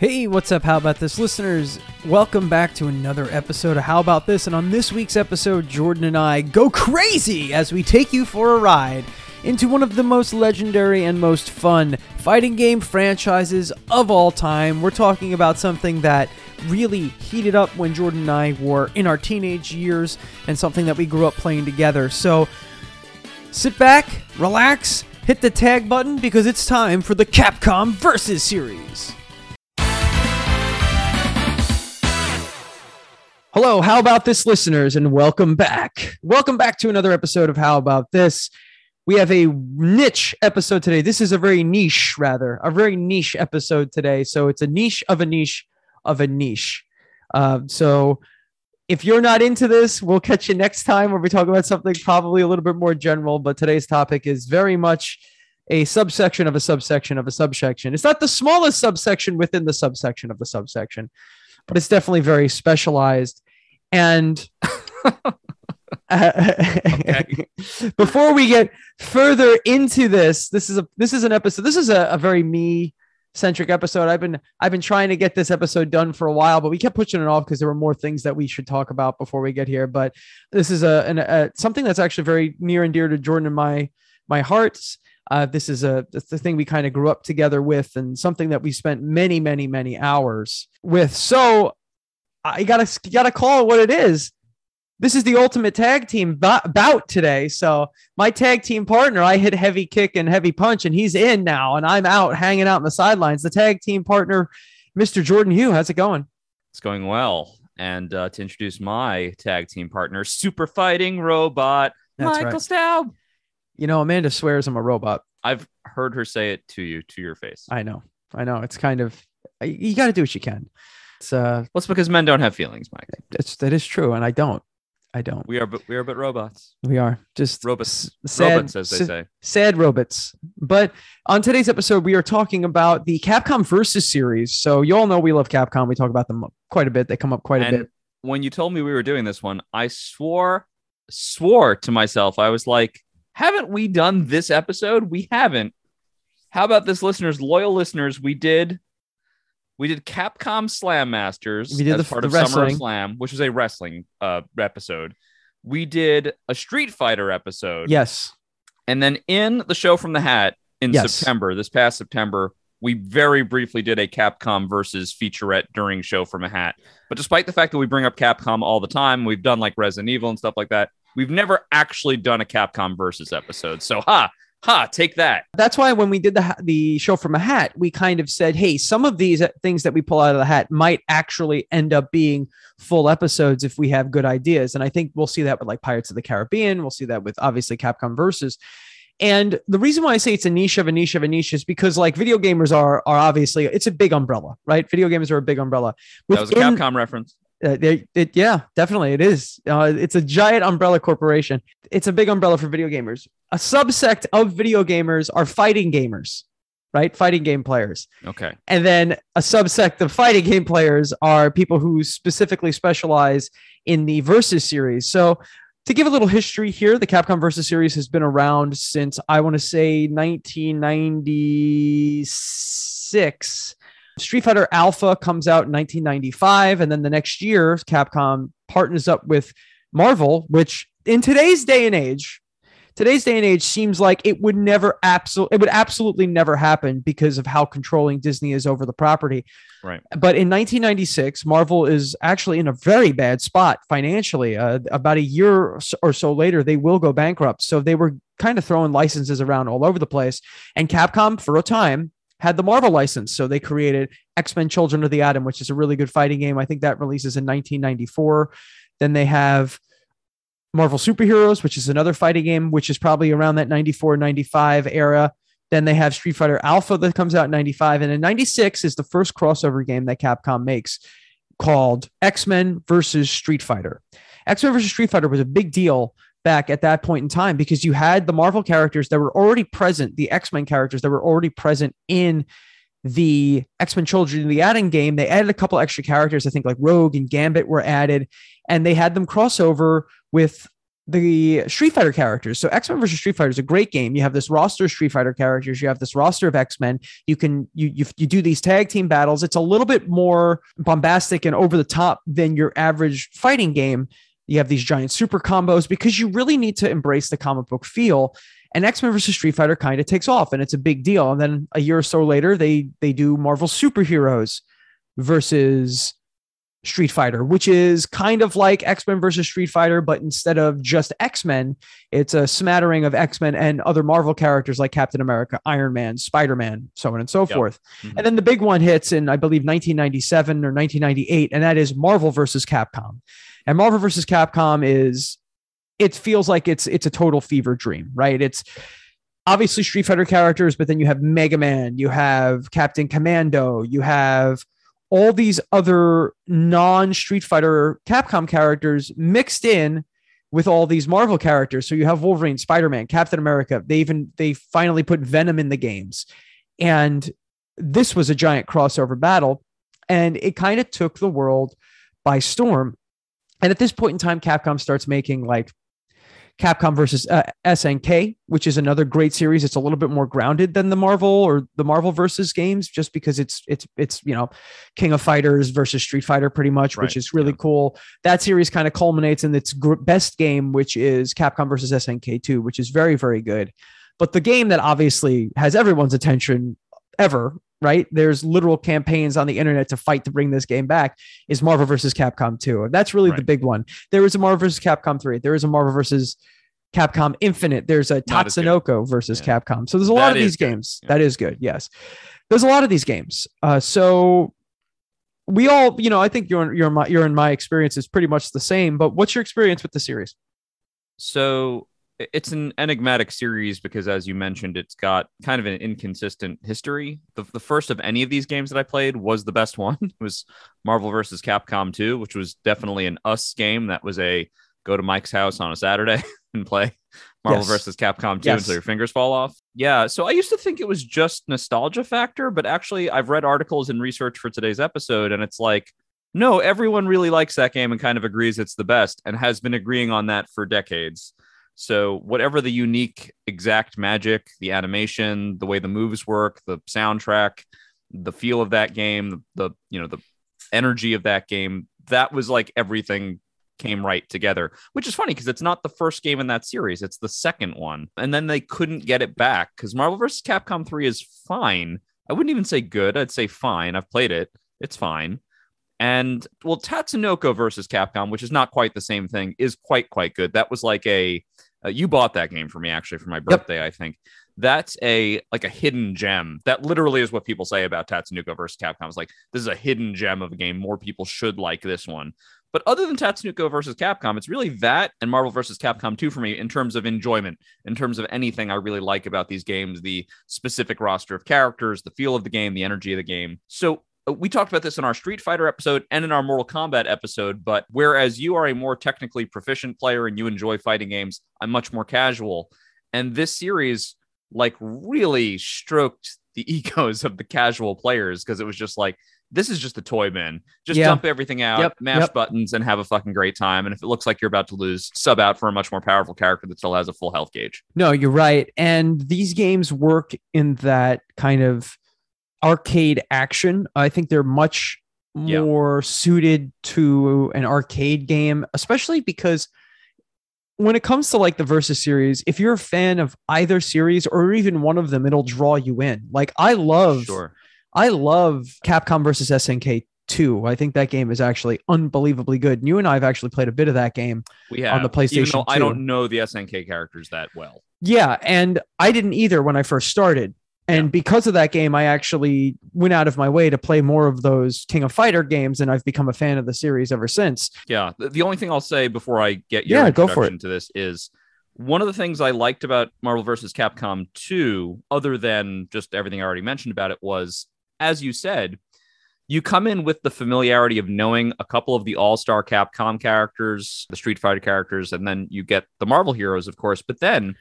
Hey, what's up? How about this, listeners? Welcome back to another episode of How About This. And on this week's episode, Jordan and I go crazy as we take you for a ride into one of the most legendary and most fun fighting game franchises of all time. We're talking about something that really heated up when Jordan and I were in our teenage years and something that we grew up playing together. So sit back, relax, hit the tag button because it's time for the Capcom Versus series. Hello, how about this, listeners, and welcome back. Welcome back to another episode of How About This. We have a niche episode today. This is a very niche, rather, a very niche episode today. So it's a niche of a niche of a niche. Uh, so if you're not into this, we'll catch you next time where we talk about something probably a little bit more general. But today's topic is very much a subsection of a subsection of a subsection. It's not the smallest subsection within the subsection of the subsection but it's definitely very specialized. And before we get further into this, this is a this is an episode. This is a, a very me centric episode. I've been I've been trying to get this episode done for a while, but we kept pushing it off because there were more things that we should talk about before we get here. But this is a, an, a something that's actually very near and dear to Jordan and my my hearts. Uh, this is a the thing we kind of grew up together with, and something that we spent many, many, many hours with. So I gotta gotta call it what it is. This is the ultimate tag team bout today. So my tag team partner, I hit heavy kick and heavy punch, and he's in now, and I'm out hanging out in the sidelines. The tag team partner, Mr. Jordan Hugh, how's it going? It's going well. And uh, to introduce my tag team partner, super fighting robot, That's Michael right. Staub. You know, Amanda swears I'm a robot. I've heard her say it to you, to your face. I know. I know. It's kind of, you got to do what you can. It's, uh, well, it's because men don't have feelings, Mike. It's, that is true. And I don't. I don't. We are, but we are, but robots. We are just robots. Sad, robots, as they say. Sad robots. But on today's episode, we are talking about the Capcom Versus series. So you all know we love Capcom. We talk about them quite a bit. They come up quite and a bit. When you told me we were doing this one, I swore, swore to myself. I was like, haven't we done this episode? We haven't. How about this, listeners, loyal listeners? We did. We did Capcom Slam Masters we did as the, part the of wrestling. Summer Slam, which was a wrestling uh, episode. We did a Street Fighter episode. Yes. And then in the show from the hat in yes. September, this past September, we very briefly did a Capcom versus featurette during show from a hat. But despite the fact that we bring up Capcom all the time, we've done like Resident Evil and stuff like that. We've never actually done a Capcom versus episode. So, ha, ha, take that. That's why when we did the the show from a hat, we kind of said, hey, some of these uh, things that we pull out of the hat might actually end up being full episodes if we have good ideas. And I think we'll see that with like Pirates of the Caribbean. We'll see that with obviously Capcom versus. And the reason why I say it's a niche of a niche of a niche is because like video gamers are are obviously it's a big umbrella, right? Video games are a big umbrella. Within, that was a Capcom reference. Uh, they, it, yeah, definitely, it is. Uh, it's a giant umbrella corporation. It's a big umbrella for video gamers. A subsect of video gamers are fighting gamers, right? Fighting game players. Okay. And then a subsect of fighting game players are people who specifically specialize in the Versus series. So, to give a little history here, the Capcom Versus series has been around since I want to say 1996 Street Fighter Alpha comes out in 1995, and then the next year, Capcom partners up with Marvel, which in today's day and age, today's day and age seems like it would never absolutely it would absolutely never happen because of how controlling Disney is over the property. Right. But in 1996, Marvel is actually in a very bad spot financially. Uh, about a year or so later, they will go bankrupt. So they were kind of throwing licenses around all over the place. And Capcom, for a time, had the Marvel license. So they created X Men Children of the Atom, which is a really good fighting game. I think that releases in 1994. Then they have Marvel Superheroes, which is another fighting game, which is probably around that 94, 95 era. Then they have Street Fighter Alpha that comes out in 95. And in 96 is the first crossover game that Capcom makes called X Men versus Street Fighter. X Men versus Street Fighter was a big deal back at that point in time because you had the Marvel characters that were already present, the X Men characters that were already present in the X Men Children of the Atom game. They added a couple extra characters. I think like Rogue and Gambit were added, and they had them crossover with the Street Fighter characters. So X Men versus Street Fighter is a great game. You have this roster of Street Fighter characters. You have this roster of X Men. You can you, you you do these tag team battles. It's a little bit more bombastic and over the top than your average fighting game. You have these giant super combos because you really need to embrace the comic book feel. And X Men versus Street Fighter kind of takes off, and it's a big deal. And then a year or so later, they they do Marvel superheroes versus Street Fighter, which is kind of like X Men versus Street Fighter, but instead of just X Men, it's a smattering of X Men and other Marvel characters like Captain America, Iron Man, Spider Man, so on and so yep. forth. Mm-hmm. And then the big one hits in, I believe, 1997 or 1998, and that is Marvel versus Capcom. And Marvel versus Capcom is, it feels like it's it's a total fever dream, right? It's obviously Street Fighter characters, but then you have Mega Man, you have Captain Commando, you have all these other non Street Fighter Capcom characters mixed in with all these Marvel characters. So you have Wolverine, Spider Man, Captain America. They even they finally put Venom in the games, and this was a giant crossover battle, and it kind of took the world by storm. And at this point in time, Capcom starts making like Capcom versus uh, SNK, which is another great series. It's a little bit more grounded than the Marvel or the Marvel versus games, just because it's it's it's you know King of Fighters versus Street Fighter, pretty much, right. which is really yeah. cool. That series kind of culminates in its gr- best game, which is Capcom versus SNK 2, which is very very good. But the game that obviously has everyone's attention ever right? There's literal campaigns on the internet to fight to bring this game back. Is Marvel versus Capcom 2. That's really right. the big one. There is a Marvel versus Capcom 3. There is a Marvel versus Capcom Infinite. There's a Tatsunoko versus yeah. Capcom. So there's a lot that of these games. Yeah. That is good. Yes. There's a lot of these games. Uh, so we all, you know, I think you're you're my you're in my experience is pretty much the same. But what's your experience with the series? So it's an enigmatic series because as you mentioned it's got kind of an inconsistent history the, the first of any of these games that i played was the best one it was marvel versus capcom 2 which was definitely an us game that was a go to mike's house on a saturday and play marvel yes. versus capcom 2 yes. until your fingers fall off yeah so i used to think it was just nostalgia factor but actually i've read articles and research for today's episode and it's like no everyone really likes that game and kind of agrees it's the best and has been agreeing on that for decades so whatever the unique exact magic, the animation, the way the moves work, the soundtrack, the feel of that game, the, the you know the energy of that game, that was like everything came right together, which is funny because it's not the first game in that series, it's the second one. And then they couldn't get it back because Marvel vs. Capcom 3 is fine. I wouldn't even say good, I'd say fine. I've played it, it's fine. And well, Tatsunoko versus Capcom, which is not quite the same thing, is quite, quite good. That was like a uh, you bought that game for me actually for my birthday, yep. I think. That's a like a hidden gem. That literally is what people say about Tatsunoko versus Capcom. It's like this is a hidden gem of a game. More people should like this one. But other than Tatsunoko versus Capcom, it's really that and Marvel versus Capcom 2 for me in terms of enjoyment, in terms of anything I really like about these games, the specific roster of characters, the feel of the game, the energy of the game. So Uh, we talked about this in our Street Fighter episode and in our Mortal Kombat episode, but whereas you are a more technically proficient player and you enjoy fighting games, I'm much more casual. And this series like really stroked the egos of the casual players because it was just like this is just a toy bin. Just yeah. dump everything out, yep. mash yep. buttons, and have a fucking great time. And if it looks like you're about to lose, sub out for a much more powerful character that still has a full health gauge. No, you're right. And these games work in that kind of arcade action. I think they're much more suited to an arcade game, especially because when it comes to like the versus series, if you're a fan of either series or even one of them, it'll draw you in. Like I love, sure. I love Capcom versus SNK 2. I think that game is actually unbelievably good. And you and I have actually played a bit of that game we have, on the PlayStation. I don't know the SNK characters that well. Yeah, and I didn't either when I first started. And yeah. because of that game, I actually went out of my way to play more of those King of Fighter games, and I've become a fan of the series ever since. Yeah. The only thing I'll say before I get your yeah, go for it. to this is one of the things I liked about Marvel vs. Capcom 2, other than just everything I already mentioned about it, was as you said, you come in with the familiarity of knowing a couple of the all-star Capcom characters, the Street Fighter characters, and then you get the Marvel heroes, of course. But then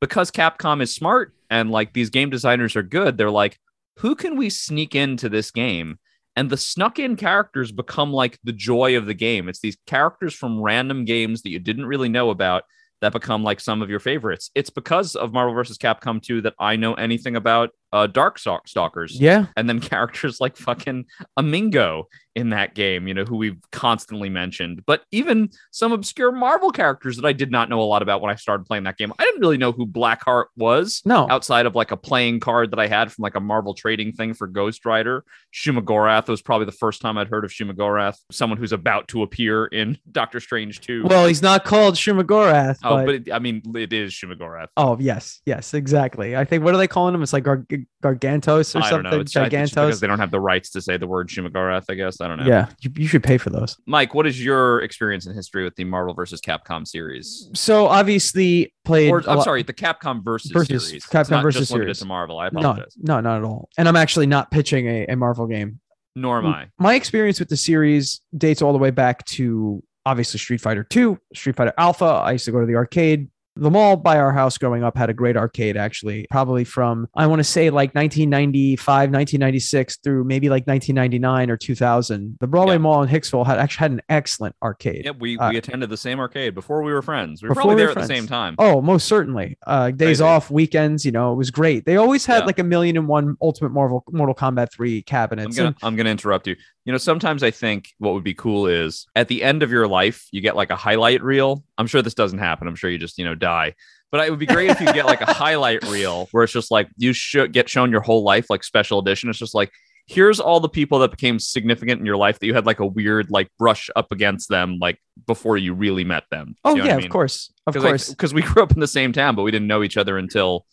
because Capcom is smart and like these game designers are good, they're like, who can we sneak into this game? And the snuck in characters become like the joy of the game. It's these characters from random games that you didn't really know about that become like some of your favorites. It's because of Marvel vs. Capcom 2 that I know anything about uh, Darkstalkers. Yeah. And then characters like fucking Amingo in that game, you know, who we've constantly mentioned. But even some obscure Marvel characters that I did not know a lot about when I started playing that game. I didn't really know who Blackheart was. No. Outside of like a playing card that I had from like a Marvel trading thing for Ghost Rider. Shumagorath was probably the first time I'd heard of Shumagorath, someone who's about to appear in Doctor Strange 2. Well, he's not called Shumagorath. Oh, but, but it, I mean, it is Shumagorath. Oh, yes. Yes, exactly. I think, what are they calling him? It's like Gar- Gargantos or I don't something. know. It's I because they don't have the rights to say the word Shumagorath, I guess. I don't know. Yeah, you, you should pay for those. Mike, what is your experience in history with the Marvel versus Capcom series? So obviously played. Or I'm lot- sorry, the Capcom versus, Versus series. It's Capcom not versus just limited series. to Marvel. I No, apologize. no, not at all. And I'm actually not pitching a, a Marvel game. Nor am I. My experience with the series dates all the way back to obviously Street Fighter 2, Street Fighter Alpha. I used to go to the arcade. The mall by our house growing up had a great arcade, actually, probably from, I want to say like 1995, 1996 through maybe like 1999 or 2000. The Broadway Yeah. Mall in Hicksville had actually had an excellent arcade. Yeah, we, Uh, we attended the same arcade before we were friends. We were probably we there at the same time. Oh, most certainly. Uh, days Crazy. off, weekends, you know, it was great. They always had Yeah. like a million and one Ultimate Marvel Mortal Kombat 3 I'm cabinets. I'm gonna interrupt you. You know, sometimes I think what would be cool is at the end of your life, you get like a highlight reel. I'm sure this doesn't happen. I'm sure you just, you know, die. But it would be great if you get like a highlight reel where it's just like you should get shown your whole life, like special edition. It's just like here's all the people that became significant in your life that you had like a weird like brush up against them like before you really met them. oh, You know yeah, I of course. Of course. because we grew up in the same town, but we didn't know each other until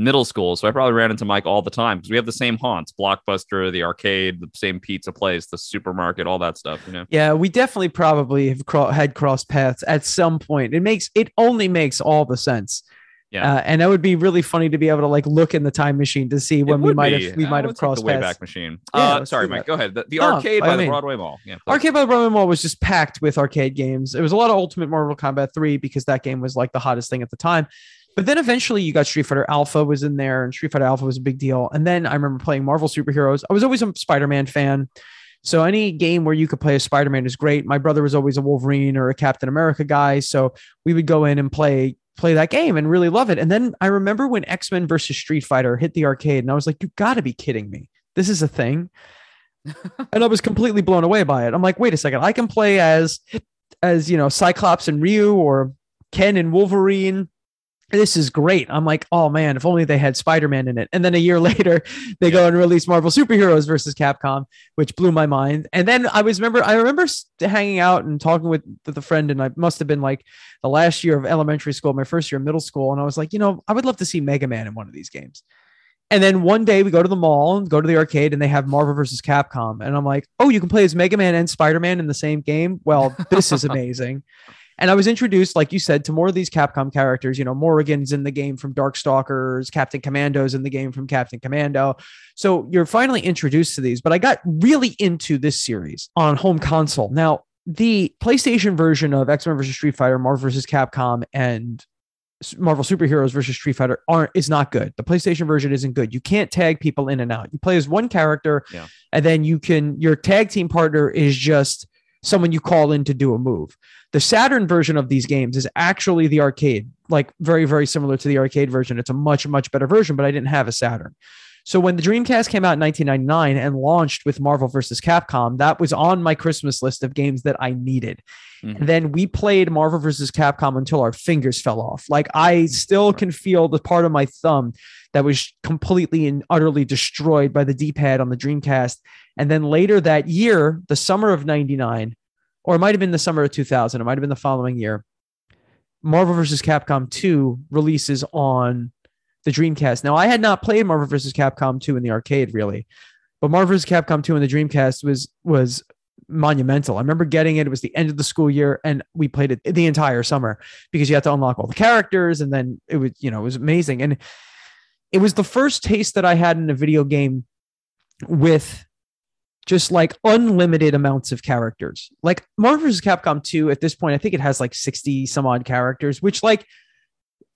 middle school. So I probably ran into Mike all the time because we have the same haunts: Blockbuster, the arcade, the same pizza place, the supermarket, all that stuff. You know, Yeah, we definitely probably have cro- had crossed paths at some point. It makes it only makes all the sense. Yeah. Uh, and that would be really funny to be able to like look in the time machine to see when we might have we might have crossed the Wayback. Machine. Yeah, uh, sorry, Mike. that. Go ahead. The, the arcade by by all the. Broadway Mall. Yeah, please. Arcade by the Broadway Mall was just packed with arcade games. It was a lot of Ultimate Marvel Combat 3 because that game was like the hottest thing at the time. But then eventually you got Street Fighter Alpha was in there, and Street Fighter Alpha was a big deal. And then I remember playing Marvel superheroes. I was always a Spider-Man fan. So any game where you could play a Spider-Man is great. My brother was always a Wolverine or a Captain America guy. So we would go in and play play that game and really love it. And then I remember when X-Men versus Street Fighter hit the arcade, and I was like, you gotta be kidding me. This is a thing. and I was completely blown away by it. I'm like, wait a second, I can play as as you know, Cyclops and Ryu or Ken and Wolverine. This is great. I'm like, oh man, if only they had Spider-Man in it. And then a year later, they go and release Marvel Superheroes versus Capcom, which blew my mind. And then I was remember, I remember hanging out and talking with, the friend, and I must have been like the last year of elementary school, my first year of middle school, and I was like, you know, I would love to see Mega Man in one of these games. And then one day we go to the mall and go to the arcade and they have Marvel versus Capcom. And I'm like, oh, you can play as Mega Man and Spider Man in the same game? Well, this is amazing. And I was introduced, like you said, to more of these Capcom characters. You know, Morrigan's in the game from Darkstalkers, Captain Commando's in the game from Captain Commando. So you're finally introduced to these. But I got really into this series on home console. Now, the PlayStation version of X Men versus Street Fighter, Marvel versus Capcom, and Marvel Superheroes versus Street Fighter aren't is not good. The PlayStation version isn't good. You can't tag people in and out. You play as one character, Yeah. and then you can your tag team partner is just someone you call in to do a move. The Saturn version of these games is actually the arcade, like very very similar to the arcade version. It's a much much better version, but I didn't have a Saturn. So when the Dreamcast came out in 1999 and launched with Marvel versus Capcom, that was on my Christmas list of games that I needed. Mhm. And then we played Marvel versus Capcom until our fingers fell off. Like I still can feel the part of my thumb that was completely and utterly destroyed by the D-pad on the Dreamcast. And then later that year, the summer of 99, or it might have been the summer of 2000, it might have been the following year, Marvel versus Capcom 2 releases on the Dreamcast. Now, I had not played Marvel vs. Capcom 2 in the arcade really, but Marvel vs. Capcom 2 in the Dreamcast was was monumental. I remember getting it. It was the end of the school year, and we played it the entire summer because you had to unlock all the characters, and then it was you know it was amazing, and it was the first taste that I had in a video game with just like unlimited amounts of characters. Like Marvel vs. Capcom 2 at this point, I think it has like 60 some odd characters, which like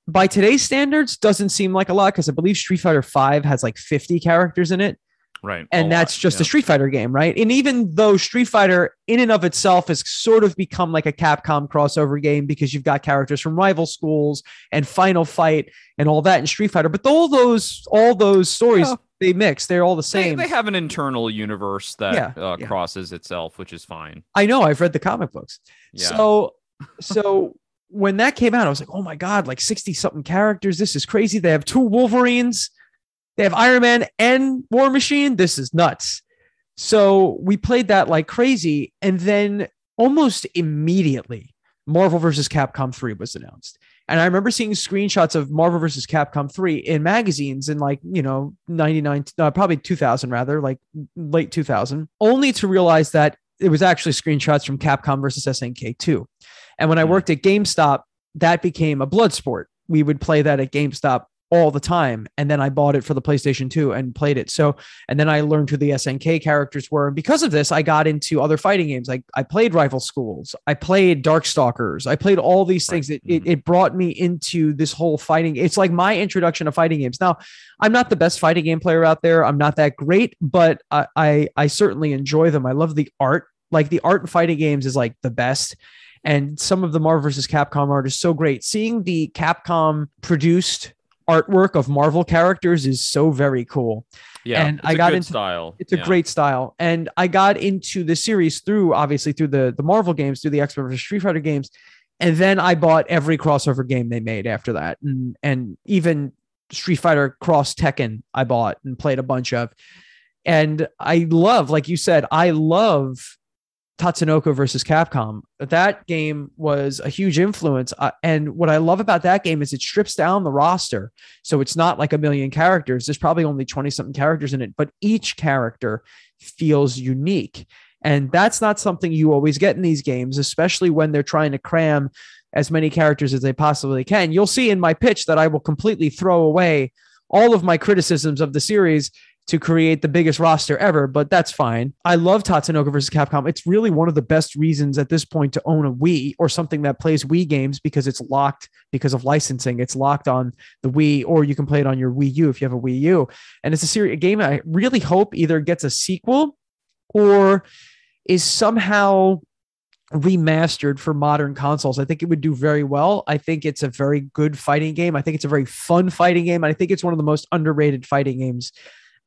by today's standards doesn't seem like a lot because I believe Street Fighter 5 has like 50 characters in it. Right. And that's lot. just yeah. a Street Fighter game, right? And even though Street Fighter in and of itself has sort of become like a Capcom crossover game because you've got characters from rival schools and Final Fight and all that in Street Fighter, but all those all those stories yeah. they mix. They're all the same. They, they have an internal universe that yeah. Uh, crosses itself, which is fine. I know. I've read the comic books. So so when that came out, I was like, oh my God, like 60 something characters. This is crazy. They have two Wolverines, they have Iron Man and War Machine. This is nuts. So we played that like crazy. And then almost immediately, Marvel versus Capcom 3 was announced. And I remember seeing screenshots of Marvel versus Capcom 3 in magazines in like, you know, 99, uh, probably 2000 rather, like late 2000, only to realize that it was actually screenshots from Capcom versus SNK 2. And when I hmm. worked at GameStop, that became a blood sport. We would play that at GameStop all the time. And then I bought it for the PlayStation 2 and played it. So, and then I learned who the SNK characters were. And because of this, I got into other fighting games. Like I played Rival Schools, I played Darkstalkers, I played all these things. It, it, it brought me into this whole fighting. It's like my introduction to fighting games. Now, I'm not the best fighting game player out there. I'm not that great, but I, I, I certainly enjoy them. I love the art. Like the art in fighting games is like the best and some of the Marvel versus Capcom art is so great. Seeing the Capcom produced artwork of Marvel characters is so very cool. Yeah, and I got into style. It's a yeah. great style, and I got into the series through obviously through the the Marvel games, through the X Men versus Street Fighter games, and then I bought every crossover game they made after that, and and even Street Fighter Cross Tekken I bought and played a bunch of, and I love, like you said, I love Tatsunoko versus Capcom. That game was a huge influence. Uh, and what I love about that game is it strips down the roster. So it's not like a million characters. There's probably only 20 something characters in it, but each character feels unique. And that's not something you always get in these games, especially when they're trying to cram as many characters as they possibly can. You'll see in my pitch that I will completely throw away all of my criticisms of the series to create the biggest roster ever, but that's fine. I love Tatsunoko versus Capcom. It's really one of the best reasons at this point to own a Wii or something that plays Wii games because it's locked because of licensing. It's locked on the Wii, or you can play it on your Wii U if you have a Wii U. And it's a series game I really hope either gets a sequel or is somehow remastered for modern consoles. I think it would do very well. I think it's a very good fighting game. I think it's a very fun fighting game. I think it's one of the most underrated fighting games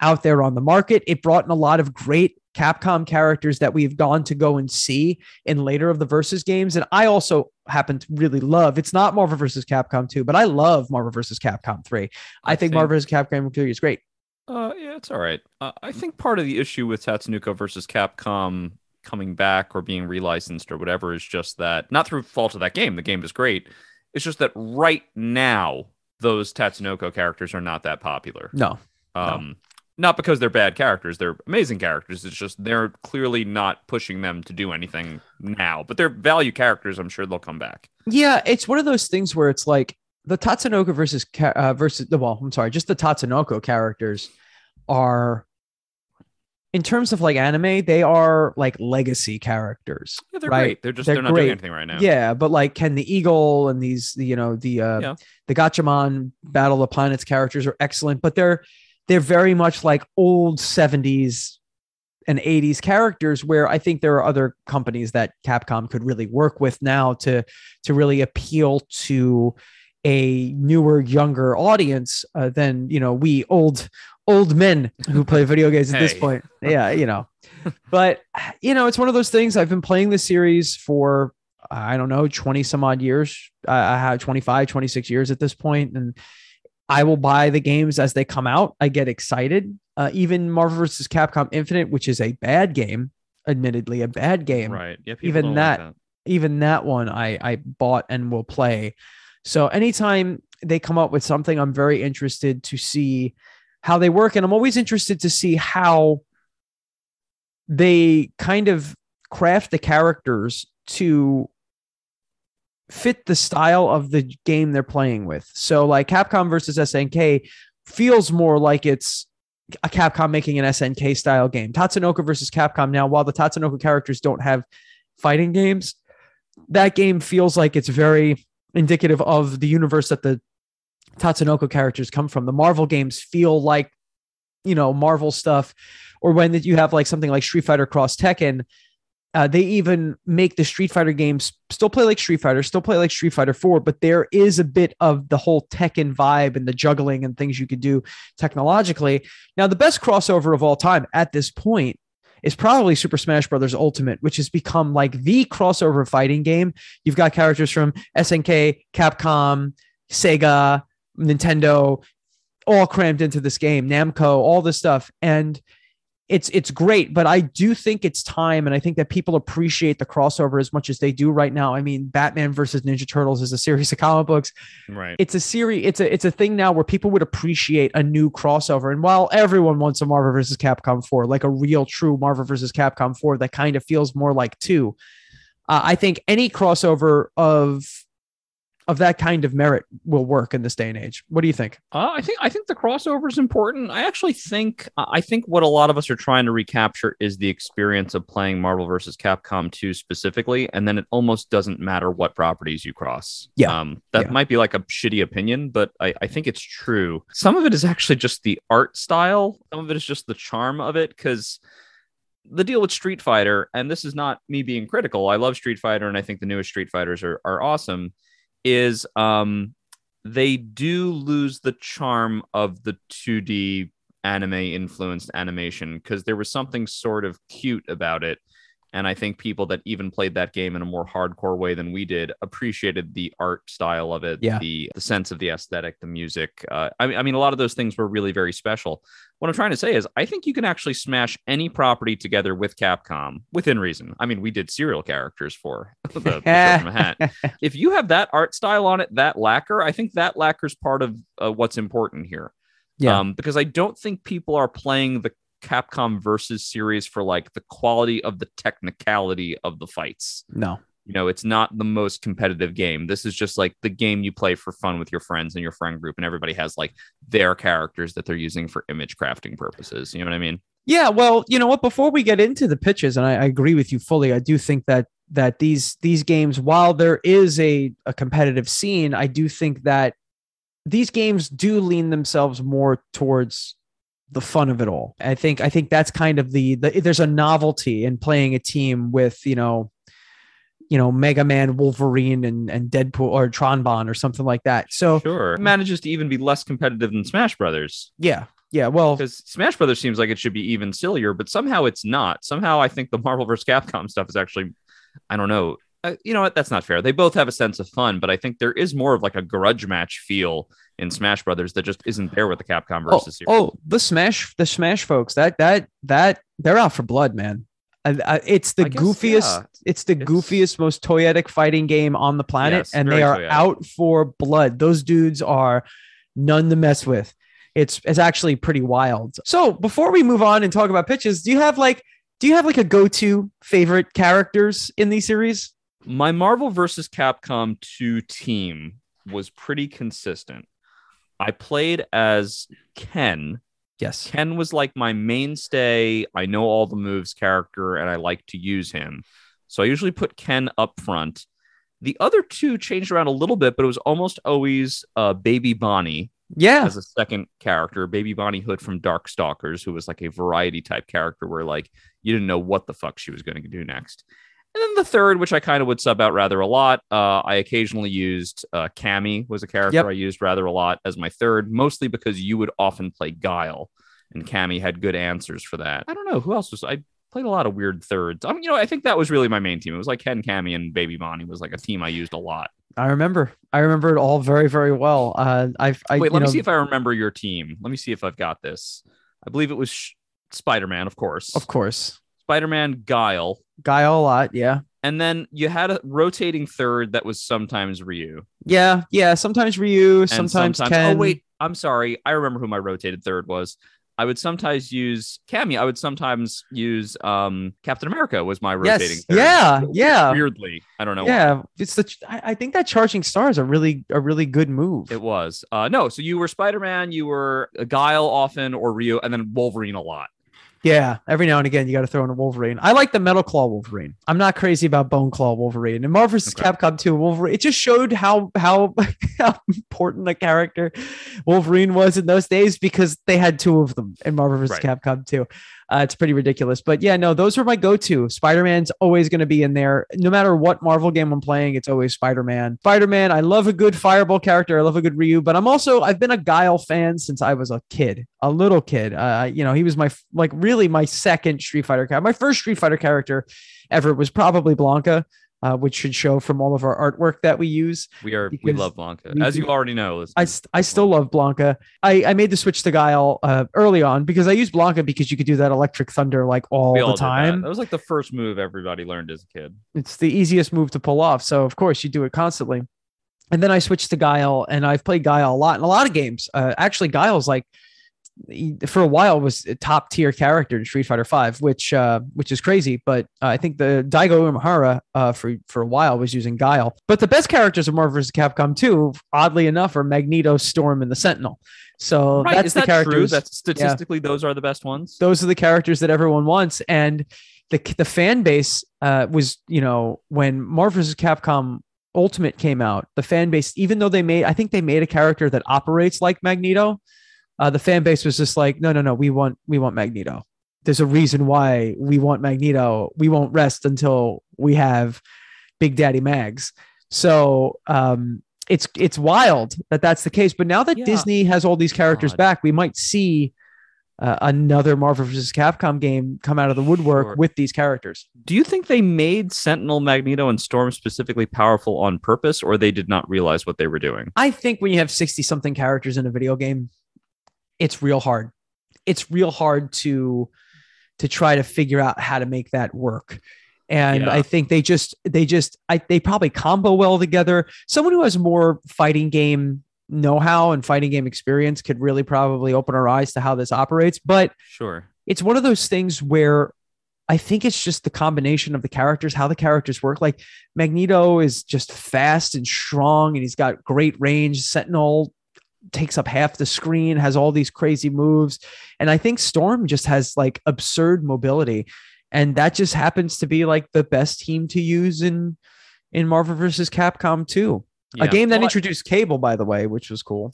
out there on the market. It brought in a lot of great Capcom characters that we've gone to go and see in later of the versus games. And I also happen to really love it's not Marvel versus Capcom 2, but I love Marvel versus Capcom 3. I, I think, think Marvel versus Capcom 3 is great. Uh, yeah, it's all right. Uh, I think part of the issue with Tatsunoko versus Capcom coming back or being relicensed or whatever is just that not through fault of that game. The game is great. It's just that right now those Tatsunoko characters are not that popular. No. Um, no not because they're bad characters they're amazing characters it's just they're clearly not pushing them to do anything now but they're value characters i'm sure they'll come back yeah it's one of those things where it's like the tatsunoko versus uh, versus the well i'm sorry just the tatsunoko characters are in terms of like anime they are like legacy characters yeah, they're right? great they're just they're, they're not great. doing anything right now yeah but like Ken the Eagle and these you know the uh yeah. the gatchaman battle of planets characters are excellent but they're they're very much like old 70s and 80s characters where I think there are other companies that Capcom could really work with now to to really appeal to a newer younger audience uh, than you know we old old men who play video games at hey. this point yeah you know but you know it's one of those things I've been playing the series for I don't know 20 some odd years I have 25 26 years at this point and I will buy the games as they come out. I get excited. Uh, even Marvel vs. Capcom Infinite, which is a bad game, admittedly a bad game. Right. Yeah. Even that, like that, even that one, I I bought and will play. So anytime they come up with something, I'm very interested to see how they work, and I'm always interested to see how they kind of craft the characters to fit the style of the game they're playing with. So like Capcom versus SNK feels more like it's a Capcom making an SNK style game. Tatsunoko versus Capcom now, while the Tatsunoko characters don't have fighting games, that game feels like it's very indicative of the universe that the Tatsunoko characters come from. The Marvel games feel like, you know, Marvel stuff or when you have like something like Street Fighter Cross Tekken, uh, they even make the Street Fighter games still play like Street Fighter, still play like Street Fighter 4, but there is a bit of the whole Tekken vibe and the juggling and things you could do technologically. Now, the best crossover of all time at this point is probably Super Smash Brothers Ultimate, which has become like the crossover fighting game. You've got characters from SNK, Capcom, Sega, Nintendo, all crammed into this game, Namco, all this stuff. And it's it's great, but I do think it's time, and I think that people appreciate the crossover as much as they do right now. I mean, Batman versus Ninja Turtles is a series of comic books. Right. It's a series. It's a it's a thing now where people would appreciate a new crossover. And while everyone wants a Marvel versus Capcom four, like a real true Marvel versus Capcom four that kind of feels more like two, uh, I think any crossover of of that kind of merit will work in this day and age. What do you think? Uh, I think I think the crossover is important. I actually think I think what a lot of us are trying to recapture is the experience of playing Marvel versus Capcom 2 specifically, and then it almost doesn't matter what properties you cross. Yeah, um, that yeah. might be like a shitty opinion, but I, I think it's true. Some of it is actually just the art style. Some of it is just the charm of it because the deal with Street Fighter, and this is not me being critical. I love Street Fighter, and I think the newest Street Fighters are are awesome is um they do lose the charm of the 2D anime influenced animation because there was something sort of cute about it and I think people that even played that game in a more hardcore way than we did appreciated the art style of it, yeah. the the sense of the aesthetic, the music. Uh, I, mean, I mean, a lot of those things were really very special. What I'm trying to say is, I think you can actually smash any property together with Capcom within reason. I mean, we did serial characters for the, the hat. If you have that art style on it, that lacquer, I think that lacquer is part of uh, what's important here. Yeah. Um, because I don't think people are playing the Capcom versus series for like the quality of the technicality of the fights. No. You know, it's not the most competitive game. This is just like the game you play for fun with your friends and your friend group, and everybody has like their characters that they're using for image crafting purposes. You know what I mean? Yeah. Well, you know what? Before we get into the pitches, and I, I agree with you fully, I do think that that these these games, while there is a, a competitive scene, I do think that these games do lean themselves more towards the fun of it all. I think I think that's kind of the, the there's a novelty in playing a team with you know you know Mega Man, Wolverine, and and Deadpool or Tron-Bonne or something like that. So sure, it manages to even be less competitive than Smash Brothers. Yeah, yeah. Well, because Smash Brothers seems like it should be even sillier, but somehow it's not. Somehow I think the Marvel vs. Capcom stuff is actually, I don't know. Uh, you know what? That's not fair. They both have a sense of fun, but I think there is more of like a grudge match feel in Smash Brothers that just isn't there with the Capcom oh, versus. Oh, oh, the Smash, the Smash folks, that that that they're out for blood, man. I, I, it's the guess, goofiest, yeah. it's the it's, goofiest, most toyetic fighting game on the planet, yes, and they are toyetic. out for blood. Those dudes are none to mess with. It's it's actually pretty wild. So before we move on and talk about pitches, do you have like do you have like a go-to favorite characters in these series? My Marvel versus Capcom 2 team was pretty consistent. I played as Ken. Yes. Ken was like my mainstay. I know all the moves character and I like to use him. So I usually put Ken up front. The other two changed around a little bit, but it was almost always uh, Baby Bonnie. Yeah. As a second character, Baby Bonnie Hood from Darkstalkers, who was like a variety type character where like you didn't know what the fuck she was going to do next. And then the third, which I kind of would sub out rather a lot, uh, I occasionally used uh, Cammy was a character yep. I used rather a lot as my third, mostly because you would often play Guile, and Cammy had good answers for that. I don't know who else was. I played a lot of weird thirds. I mean, you know, I think that was really my main team. It was like Ken, Cammy, and Baby Bonnie was like a team I used a lot. I remember. I remember it all very, very well. Uh, I, I wait. Let know, me see if I remember your team. Let me see if I've got this. I believe it was Sh- Spider Man, of course. Of course. Spider Man, Guile. Guile a lot. Yeah and then you had a rotating third that was sometimes Ryu. Yeah, yeah. Sometimes Ryu, sometimes, sometimes Ken. Oh wait, I'm sorry. I remember who my rotated third was. I would sometimes use Cammy. I would sometimes use um, Captain America was my rotating. Yes. Third. Yeah, yeah. Weirdly, I don't know. Yeah, why. it's the. I think that charging star is a really a really good move. It was. Uh, no, so you were Spider Man, you were Guile often, or Ryu, and then Wolverine a lot. Yeah, every now and again you got to throw in a Wolverine. I like the Metal Claw Wolverine. I'm not crazy about Bone Claw Wolverine. And Marvel vs. Okay. Capcom 2 Wolverine, it just showed how how how important a character Wolverine was in those days because they had two of them in Marvel vs. Right. Capcom 2. Uh, it's pretty ridiculous. But yeah, no, those are my go-to. Spider-Man's always going to be in there. No matter what Marvel game I'm playing, it's always Spider-Man. Spider-Man, I love a good fireball character. I love a good Ryu, but I'm also I've been a Guile fan since I was a kid, a little kid. Uh, you know, he was my like really my second Street Fighter character. My first Street Fighter character ever was probably Blanka uh, which should show from all of our artwork that we use. We are we love Blanka, as you already know. I, st- I still love Blanka. I, I made the switch to Guile uh, early on because I used Blanka because you could do that electric thunder like all, all the time. That. that was like the first move everybody learned as a kid. It's the easiest move to pull off, so of course you do it constantly. And then I switched to Guile, and I've played Guile a lot in a lot of games. Uh, actually, Guile's like for a while was a top tier character in Street Fighter Five, which uh, which is crazy. But uh, I think the Daigo Umehara uh, for for a while was using Guile. But the best characters of Marvel vs. Capcom 2, oddly enough, are Magneto, Storm, and the Sentinel. So right. that's is the that characters. True? That statistically, yeah. those are the best ones. Those are the characters that everyone wants, and the the fan base uh, was you know when Marvel vs. Capcom Ultimate came out, the fan base, even though they made, I think they made a character that operates like Magneto uh, the fan base was just like, no, no, no, we want we want Magneto. There's a reason why we want Magneto. We won't rest until we have Big Daddy Mags. So um, it's it's wild that that's the case. But now that yeah. Disney has all these characters God. back, we might see uh, another Marvel vs. Capcom game come out of the woodwork sure. with these characters. Do you think they made Sentinel, Magneto, and Storm specifically powerful on purpose, or they did not realize what they were doing? I think when you have sixty something characters in a video game, it's real hard. It's real hard to to try to figure out how to make that work. And yeah. I think they just they just I they probably combo well together. Someone who has more fighting game know-how and fighting game experience could really probably open our eyes to how this operates. But sure, it's one of those things where I think it's just the combination of the characters, how the characters work. Like Magneto is just fast and strong, and he's got great range. Sentinel takes up half the screen, has all these crazy moves. And I think Storm just has like absurd mobility. And that just happens to be like the best team to use in in Marvel versus Capcom 2. Yeah. A game that well, introduced Cable, by the way, which was cool.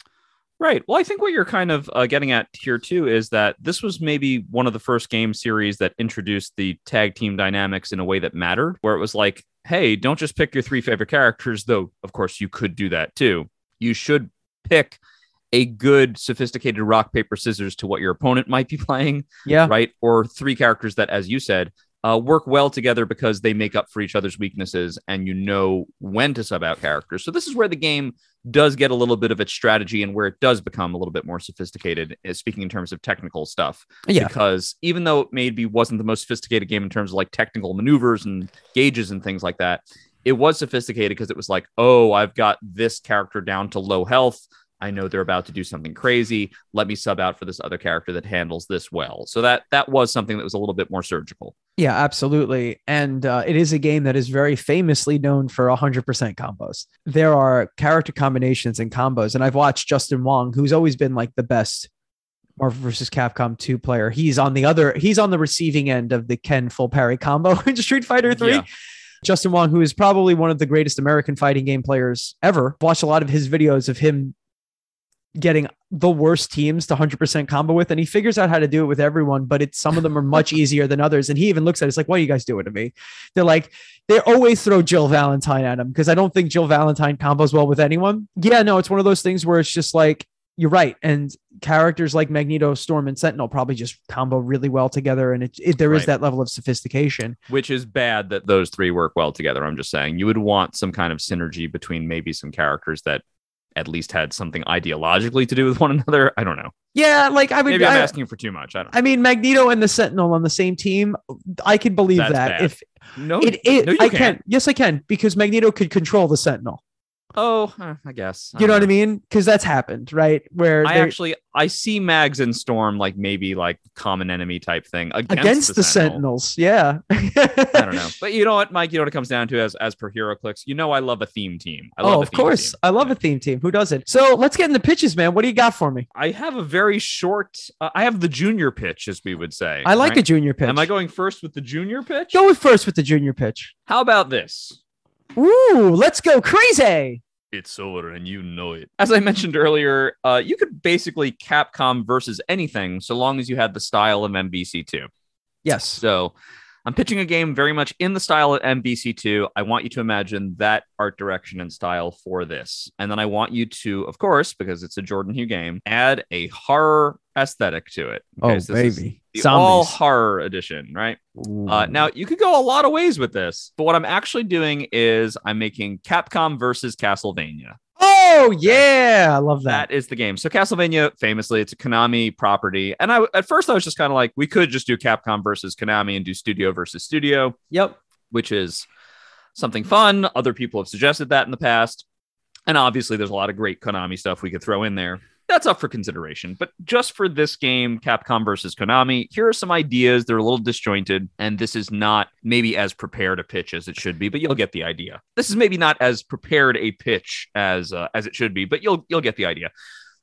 Right. Well, I think what you're kind of uh, getting at here too is that this was maybe one of the first game series that introduced the tag team dynamics in a way that mattered, where it was like, hey, don't just pick your three favorite characters, though, of course, you could do that too. You should pick a good sophisticated rock paper scissors to what your opponent might be playing yeah. right? Or three characters that as you said uh, work well together because they make up for each other's weaknesses and you know when to sub out characters. So this is where the game does get a little bit of its strategy and where it does become a little bit more sophisticated uh, speaking in terms of technical stuff. Yeah. Because even though it maybe wasn't the most sophisticated game in terms of like technical maneuvers and gauges and things like that it was sophisticated because it was like oh i've got this character down to low health I know they're about to do something crazy. Let me sub out for this other character that handles this well. So that that was something that was a little bit more surgical. Yeah, absolutely. And uh, it is a game that is very famously known for 100% combos. There are character combinations and combos. And I've watched Justin Wong, who's always been like the best Marvel versus Capcom 2 player. He's on the other, he's on the receiving end of the Ken full parry combo in Street Fighter 3. Yeah. Justin Wong, who is probably one of the greatest American fighting game players ever, watched a lot of his videos of him getting the worst teams to 100% combo with and he figures out how to do it with everyone but it's some of them are much easier than others and he even looks at it it's like what are you guys doing to me? They're like they always throw jill valentine at him because i don't think jill valentine combos well with anyone. Yeah no it's one of those things where it's just like you're right and characters like magneto storm and sentinel probably just combo really well together and it, it there right. is that level of sophistication. Which is bad that those three work well together i'm just saying. You would want some kind of synergy between maybe some characters that at least had something ideologically to do with one another. I don't know. Yeah, like I would. Maybe I'm I, asking for too much. I don't. I mean, Magneto and the Sentinel on the same team. I can believe That's that. Bad. If no, it, it no, I can. can. Yes, I can because Magneto could control the Sentinel. Oh, I guess. I you know, know, what I mean? Because that's happened, right? Where I actually I see Mags and Storm like maybe like common enemy type thing against, against the, the Sentinel. Sentinels. Yeah. I don't know, but you know what, Mike? You know what it comes down to as as per HeroClix. You know, I love a theme team. I love oh, of course, team. I love a theme team. Who doesn't? So let's get in the pitches, man. What do you got for me? I have a very short. Uh, I have the junior pitch, as we would say. I like right? a junior pitch. Am I going first with the junior pitch? Go with first with the junior pitch. How about this? Ooh, let's go crazy it's over and you know it. As I mentioned earlier, uh, you could basically Capcom versus anything so long as you had the style of MVC2. Yes. So I'm pitching a game very much in the style of MVC2. I want you to imagine that art direction and style for this. And then I want you to, of course, because it's a Jordan Hugh game, add a horror aesthetic to it. Okay, oh, so baby. The all horror edition, right? Uh, now, you could go a lot of ways with this, but what I'm actually doing is I'm making Capcom versus Castlevania. Oh yeah, I love that. That is the game. So Castlevania, famously, it's a Konami property, and I at first I was just kind of like, we could just do Capcom versus Konami and do studio versus studio. Yep. Which is something fun. Other people have suggested that in the past, and obviously there's a lot of great Konami stuff we could throw in there that's up for consideration. But just for this game, Capcom versus Konami, here are some ideas. They're a little disjointed, and this is not maybe as prepared a pitch as it should be, but you'll get the idea. This is maybe not as prepared a pitch as uh, as it should be, but you'll you'll get the idea.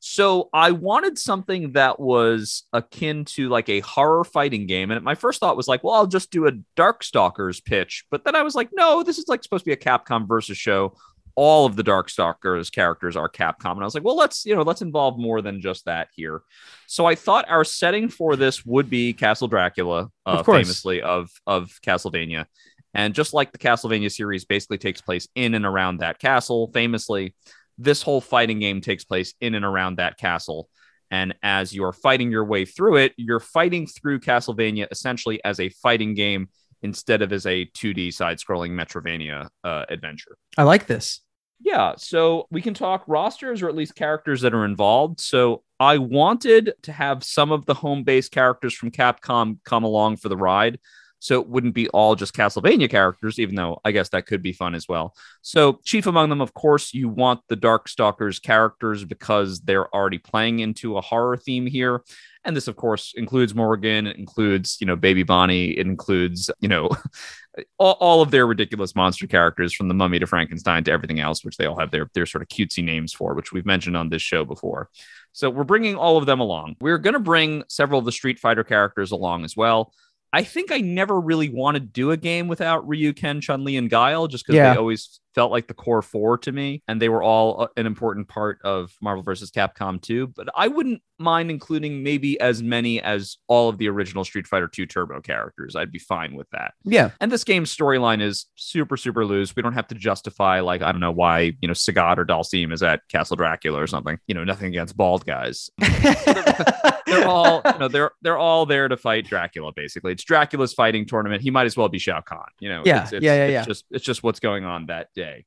So I wanted something that was akin to like a horror fighting game. And my first thought was like, well, I'll just do a Darkstalkers pitch. But then I was like, no, this is like supposed to be a Capcom versus show all of the Darkstalkers characters are Capcom. And I was like, well, let's, you know, let's involve more than just that here. So I thought our setting for this would be Castle Dracula, uh, of famously of, of Castlevania. And just like the Castlevania series basically takes place in and around that castle, famously, this whole fighting game takes place in and around that castle. And as you're fighting your way through it, you're fighting through Castlevania essentially as a fighting game instead of as a 2D side scrolling Metroidvania uh, adventure. I like this. Yeah, so we can talk rosters or at least characters that are involved. So I wanted to have some of the home base characters from Capcom come along for the ride. So it wouldn't be all just Castlevania characters, even though I guess that could be fun as well. So, chief among them, of course, you want the Darkstalkers characters because they're already playing into a horror theme here. And this, of course, includes Morrigan, it includes, you know, Baby Bonnie, it includes, you know, all, all of their ridiculous monster characters from the mummy to Frankenstein to everything else, which they all have their, their sort of cutesy names for, which we've mentioned on this show before. So we're bringing all of them along. We're going to bring several of the Street Fighter characters along as well. I think I never really want to do a game without Ryu, Ken, Chun Li, and Guile, just because yeah. they always felt like the core four to me, and they were all uh, an important part of Marvel vs. Capcom 2. But I wouldn't mind including maybe as many as all of the original Street Fighter 2 Turbo characters. I'd be fine with that. Yeah. And this game's storyline is super, super loose. We don't have to justify, like, I don't know why, you know, Sagat or Dhalsim is at Castle Dracula or something. You know, nothing against bald guys. they're all, you know, they're they're all there to fight Dracula, basically. It's Dracula's fighting tournament. He might as well be Shao Kahn, you know. Yeah, it's, it's, yeah, yeah, it's yeah. Just it's just what's going on that day.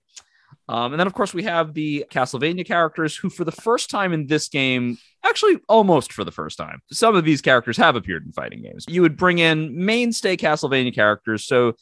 Um, and then, of course, we have the Castlevania characters who, for the first time in this game, actually almost for the first time, some of these characters have appeared in fighting games. You would bring in mainstay Castlevania characters. So,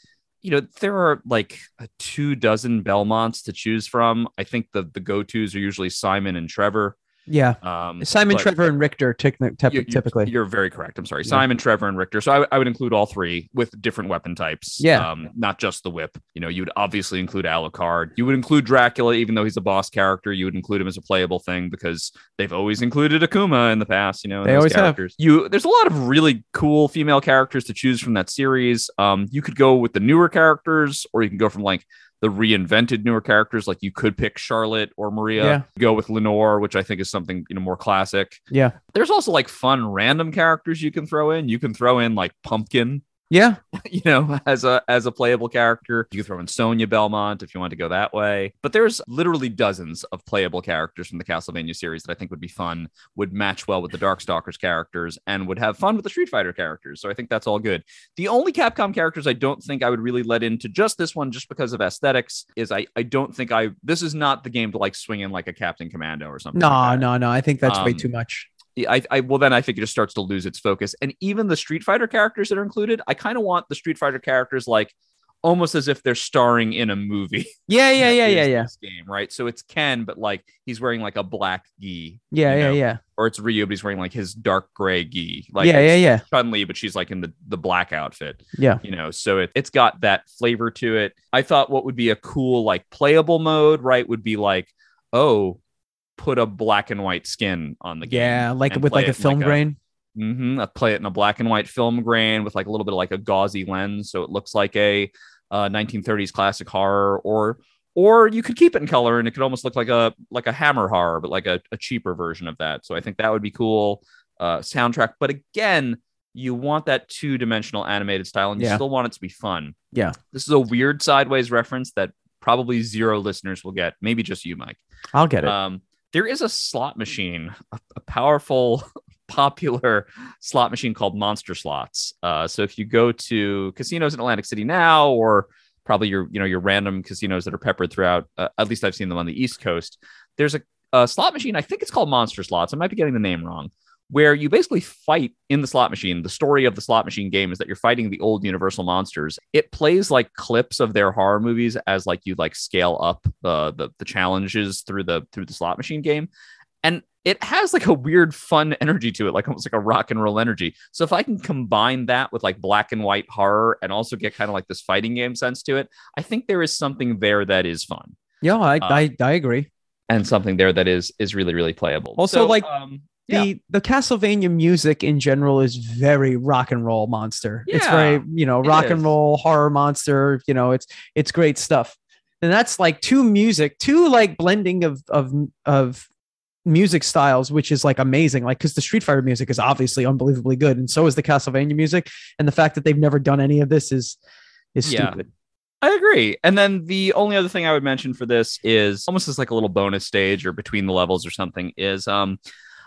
you know, there are like two dozen Belmonts to choose from. I think the, the go tos are usually Simon and Trevor. Yeah. Um, Simon, Trevor, and Richter typically. You're very correct. I'm sorry. Simon. Trevor, and Richter. So I, I, would include all three with different weapon types. Yeah. Um, not just the whip. You know, you would obviously include Alucard. You would include Dracula, even though he's a boss character. You would include him as a playable thing because they've always included Akuma in the past. You know, they always characters. have. You there's a lot of really cool female characters to choose from that series. Um, you could go with the newer characters, or you can go from like the reinvented newer characters. Like you could pick Charlotte or Maria, yeah. go with Lenore, which I think is something you know more classic. Yeah. There's also like fun random characters you can throw in. You can throw in like Pumpkin yeah, you know, as a as a playable character. You can throw in Sonia Belmont if you want to go that way. But there's literally dozens of playable characters from the Castlevania series that I think would be fun, would match well with the Darkstalkers characters, and would have fun with the Street Fighter characters. So I think that's all good. The only Capcom characters I don't think I would really let into just this one, just because of aesthetics, is I I don't think I this is not the game to like swing in like a Captain Commando or something. No, like no, no. I think that's um, way too much. I, I well then I think it just starts to lose its focus. And even the Street Fighter characters that are included, I kind of want the Street Fighter characters like almost as if they're starring in a movie. Yeah, yeah, yeah, yeah, yeah. Game, right? So it's Ken, but like he's wearing like a black gi. Yeah, yeah, know? yeah. Or it's Ryu, but he's wearing like his dark gray gi. Like yeah, yeah, yeah. Chun Li, but she's like in the the black outfit. Yeah, you know. So it it's got that flavor to it. I thought what would be a cool like playable mode, right? Would be like, oh, put a black and white skin on the game. Yeah, like with like a film like grain. mm-hmm, I play it in a black and white film grain with like a little bit of like a gauzy lens, so it looks like a uh, 1930s classic horror, or or you could keep it in color and it could almost look like a like a Hammer horror, but like a, a cheaper version of that. So I think that would be cool. Uh, soundtrack, but again, you want that two dimensional animated style and you Yeah. still want it to be fun. Yeah. This is a weird sideways reference that probably zero listeners will get. Maybe just you, Mike. I'll get it. Um, there is a slot machine, a, a powerful, popular slot machine called Monster Slots. Uh, so if you go to casinos in Atlantic City now, or probably your you know your random casinos that are peppered throughout, uh, at least I've seen them on the East Coast. There's a, a slot machine. I think it's called Monster Slots. I might be getting the name wrong. Where you basically fight in the slot machine. The story of the slot machine game is that you're fighting the old Universal monsters. It plays like clips of their horror movies as like you like scale up the the, the challenges through the through the slot machine game, and it has like a weird fun energy to it, like almost like a rock and roll energy. So if I can combine that with like black and white horror and also get kind of like this fighting game sense to it, I think there is something there that is fun yeah, I, uh, I I agree. and something there that is is really really playable. Also, So, like, um, The yeah. the Castlevania music in general is very rock and roll monster. It's very, you know, rock and roll horror monster, you know, it's it's great stuff. And that's like two music, two like blending of of of music styles, which is like amazing. Like because the Street Fighter music is obviously unbelievably good, and so is the Castlevania music. And the fact that they've never done any of this is is Yeah. stupid. I agree. And then the only other thing I would mention for this is almost as like a little bonus stage or between the levels or something is um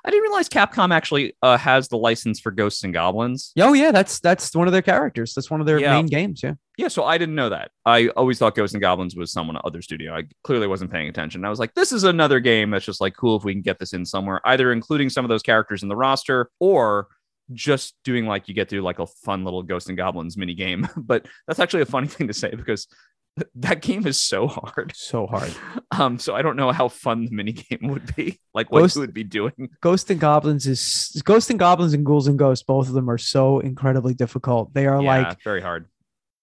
I didn't realize Capcom actually uh, has the license for Ghosts and Goblins. Oh yeah, that's that's one of their characters. That's one of their Yeah. main games. Yeah. Yeah, so I didn't know that. I always thought Ghosts and Goblins was someone other studio. I clearly wasn't paying attention. I was like, this is another game that's just like cool if we can get this in somewhere, either including some of those characters in the roster or just doing like you get through like a fun little Ghosts and Goblins mini game. but that's actually a funny thing to say because that game is so hard. So hard. Um, so I don't know how fun the mini game would be, like what Ghost- you would be doing. Ghost and Goblins is Ghost and Goblins and Ghouls and Ghosts. Both of them are so incredibly difficult. They are yeah, like very hard.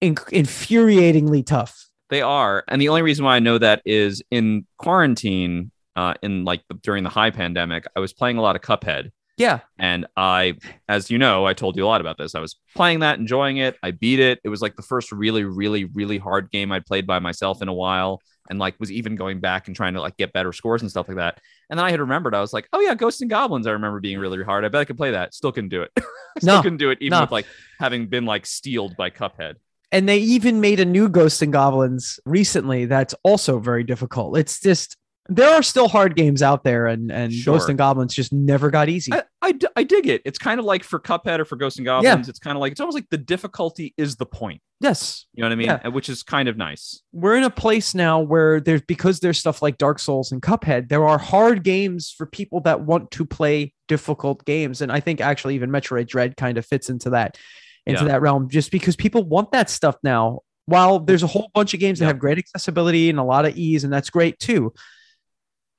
infuriatingly tough. They are, and the only reason why I know that is in quarantine, uh, in like the, during the high pandemic, I was playing a lot of Cuphead, Yeah. and I, as you know, I told you a lot about this. I was playing that, enjoying it. I beat it. It was like the first really, really, really hard game I'd played by myself in a while, and like was even going back and trying to like get better scores and stuff like that. And then I had remembered, I was like, oh yeah, Ghosts and Goblins. I remember being really hard. I bet I could play that. Still couldn't do it. Still No, couldn't do it, even no. with like having been like steeled by Cuphead. And they even made a new Ghosts and Goblins recently that's also very difficult. It's just there are still hard games out there, and and Sure. Ghost and Goblins just never got easy. I I dig it. It's kind of like for Cuphead or for Ghost and Goblins. Yeah. It's kind of like it's almost like the difficulty is the point. yes, You know what I mean? Yeah. Which is kind of nice. we're in a place now where there's because there's stuff like Dark Souls and Cuphead, there are hard games for people that want to play difficult games. And I think actually even Metroid Dread kind of fits into that into Yeah. that realm just because people want that stuff now. While there's a whole bunch of games that have great accessibility and a lot of ease, and that's great too.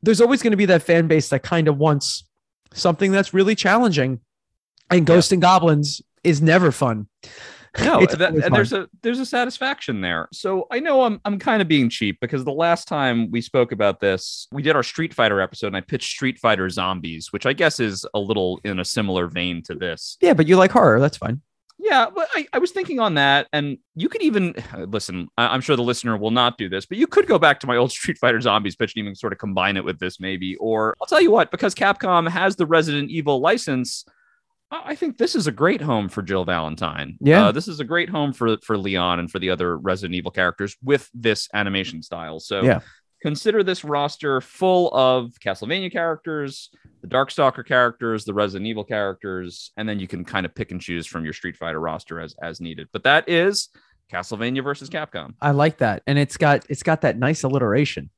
There's always going to be that fan base that kind of wants something that's really challenging. And Ghost and Goblins is never fun. No, It's that, and fun. there's a there's a satisfaction there. So I know I'm I'm kind of being cheap because the last time we spoke about this, we did our Street Fighter episode, and I pitched Street Fighter Zombies, which I guess is a little in a similar vein to this. Yeah, but you like horror. That's fine. Yeah, but I, I was thinking on that, and you could even listen. I, I'm sure the listener will not do this, but you could go back to my old Street Fighter Zombies pitch and even sort of combine it with this, maybe. Or I'll tell you what, because Capcom has the Resident Evil license, I I think this is a great home for Jill Valentine. Yeah. uh, this is a great home for for Leon and for the other Resident Evil characters with this animation style. So Yeah. Consider this roster full of Castlevania characters, the Darkstalker characters, the Resident Evil characters, and then you can kind of pick and choose from your Street Fighter roster as as needed. But that is Castlevania versus Capcom. I like that, and it's got it's got that nice alliteration.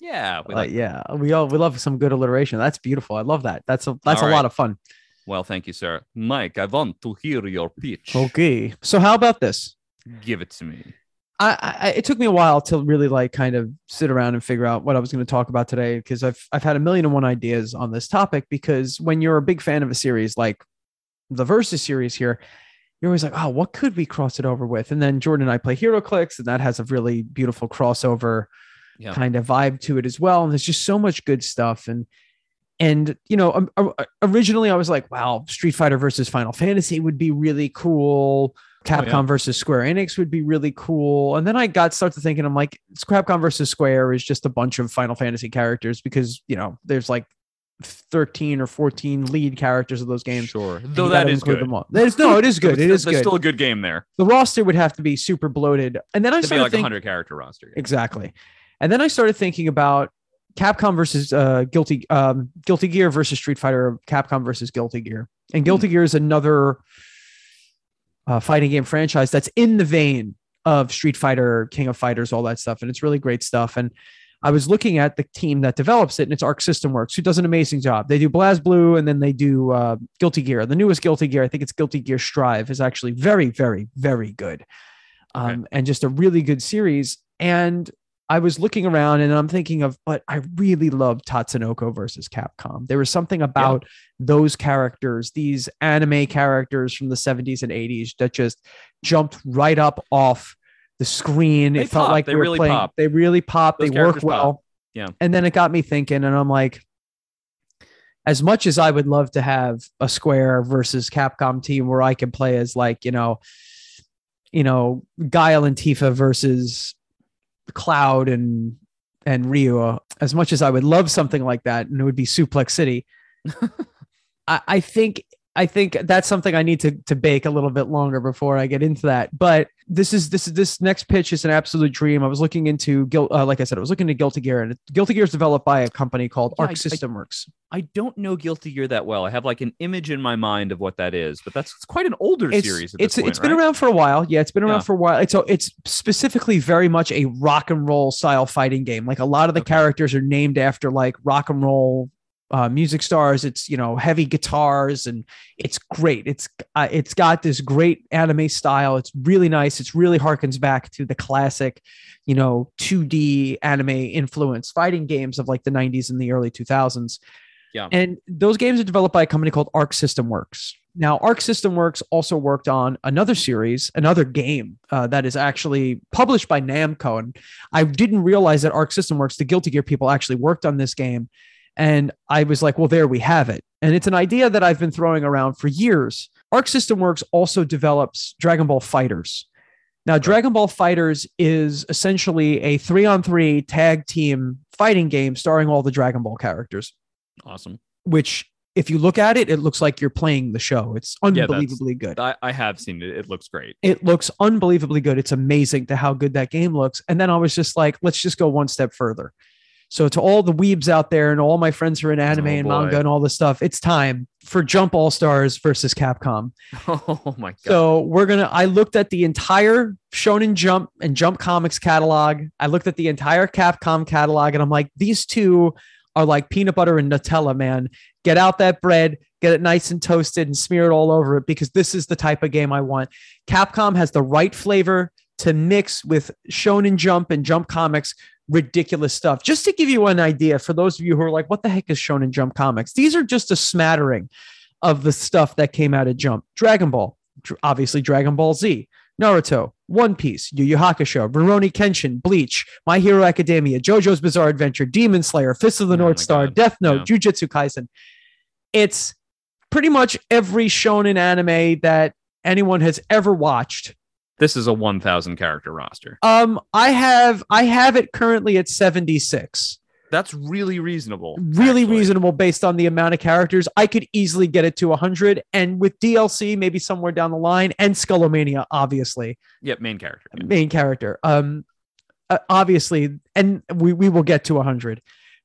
Yeah, we Uh, yeah, we all we love some good alliteration. That's beautiful. I love that. That's a that's All a right. lot of fun. well, thank you, sir. Mike, I want to hear your pitch. Okay, so how about this? Give it to me. I, I it took me a while to really like kind of sit around and figure out what I was going to talk about today because I've I've had a million and one ideas on this topic because when you're a big fan of a series like the Versus series here, you're always like, oh, what could we cross it over with? And then Jordan and I play HeroClix, and that has a really beautiful crossover Yeah. kind of vibe to it as well. And there's just so much good stuff. And and you know, um, originally I was like, wow, Street Fighter versus Final Fantasy would be really cool. Capcom yeah. versus Square Enix would be really cool. And then I got started thinking, I'm like, Capcom versus Square is just a bunch of Final Fantasy characters because you know there's like 13 or 14 lead characters of those games. Sure. Though that is good. Them all. There's, no, it is good. it is There's good. still a good game there. the roster would have to be super bloated. And then I It'd be started like a thinking, hundred character roster. exactly. And then I started thinking about Capcom versus uh, Guilty um, Guilty Gear versus Street Fighter, Capcom versus Guilty Gear. And Guilty Gear is another uh, fighting game franchise that's in the vein of Street Fighter, King of Fighters, all that stuff. And it's really great stuff. And I was looking at the team that develops it, and it's Arc System Works, who does an amazing job. They do BlazBlue, and then they do uh, Guilty Gear. The newest Guilty Gear, I think it's Guilty Gear Strive, is actually very, very, very good, um, and just a really good series. And I was looking around, and I'm thinking of, but I really love Tatsunoko versus Capcom. There was something about those characters, these anime characters from the 70s and 80s, that just jumped right up off the screen. They it felt like They we were really playing. pop. They really pop. Those they work characters pop. well. Yeah. And then it got me thinking, and I'm like, as much as I would love to have a Square versus Capcom team where I can play as like, you know, you know, Guile and Tifa versus Cloud and and Ryu, uh, as much as I would love something like that, and it would be Suplex City. I, I think I think that's something I need to to bake a little bit longer before I get into that. But this is this is this next pitch is an absolute dream. I was looking into uh, like I said, I was looking into Guilty Gear, and Guilty Gear is developed by a company called Yeah, Arc I- I- System Works. I don't know Guilty Gear that well. I have like an image in my mind of what that is, but that's it's quite an older It's series. It's point, it's been around for a while. Yeah, it's been around Yeah. for a while. It's so it's specifically very much a rock and roll style fighting game. Like a lot of the Okay. characters are named after like rock and roll uh, music stars. It's you know heavy guitars and it's great. It's uh, it's got this great anime style. It's really nice. It's really harkens back to the classic, you know, 2D anime influence fighting games of like the 90s and the early 2000s. Yeah. And those games are developed by a company called Arc System Works. Now, Arc System Works also worked on another series, another game uh, that is actually published by Namco. And I didn't realize that Arc System Works, the Guilty Gear people, actually worked on this game. And I was like, well, there we have it. And it's an idea that I've been throwing around for years. Arc System Works also develops Dragon Ball FighterZ. Now, Dragon Ball FighterZ is essentially a three on three tag team fighting game starring all the Dragon Ball characters Awesome. which if you look at it, it looks like you're playing the show. It's Yeah, unbelievably good. I, I have seen it. It looks great. It looks unbelievably good. It's amazing to how good that game looks. And then I was just like, let's just go one step further. So to all the weebs out there and all my friends who are in anime Oh, and boy. manga and all this stuff, it's time for Jump All Stars versus Capcom. Oh my god. So we're gonna. I looked at the entire Shonen Jump and Jump Comics catalog. I looked at the entire Capcom catalog, and I'm like, these two are like peanut butter and Nutella, man. Get out that bread, get it nice and toasted, and smear it all over it because this is the type of game I want. Capcom has the right flavor to mix with Shonen Jump and Jump Comics. Ridiculous stuff. Just to give you an idea, for those of you who are like, what the heck is Shonen Jump Comics? These are just a smattering of the stuff that came out of Jump. Dragon Ball, obviously Dragon Ball Z, Naruto, One Piece, Yu Yu Hakusho, Rurouni Kenshin, Bleach, My Hero Academia, JoJo's Bizarre Adventure, Demon Slayer, Fist of the Oh North Star, God. Death Note, Jujutsu Kaisen. It's pretty much every shonen anime that anyone has ever watched. This is a 1,000 character roster. Um, I have I have it currently at 76. That's really reasonable. really actually. reasonable based on the amount of characters. I could easily get it to 100, and with DLC, maybe somewhere down the line, and Skullomania, obviously, Yep, main character. yeah. main character. Um, uh, obviously, and we we will get to 100,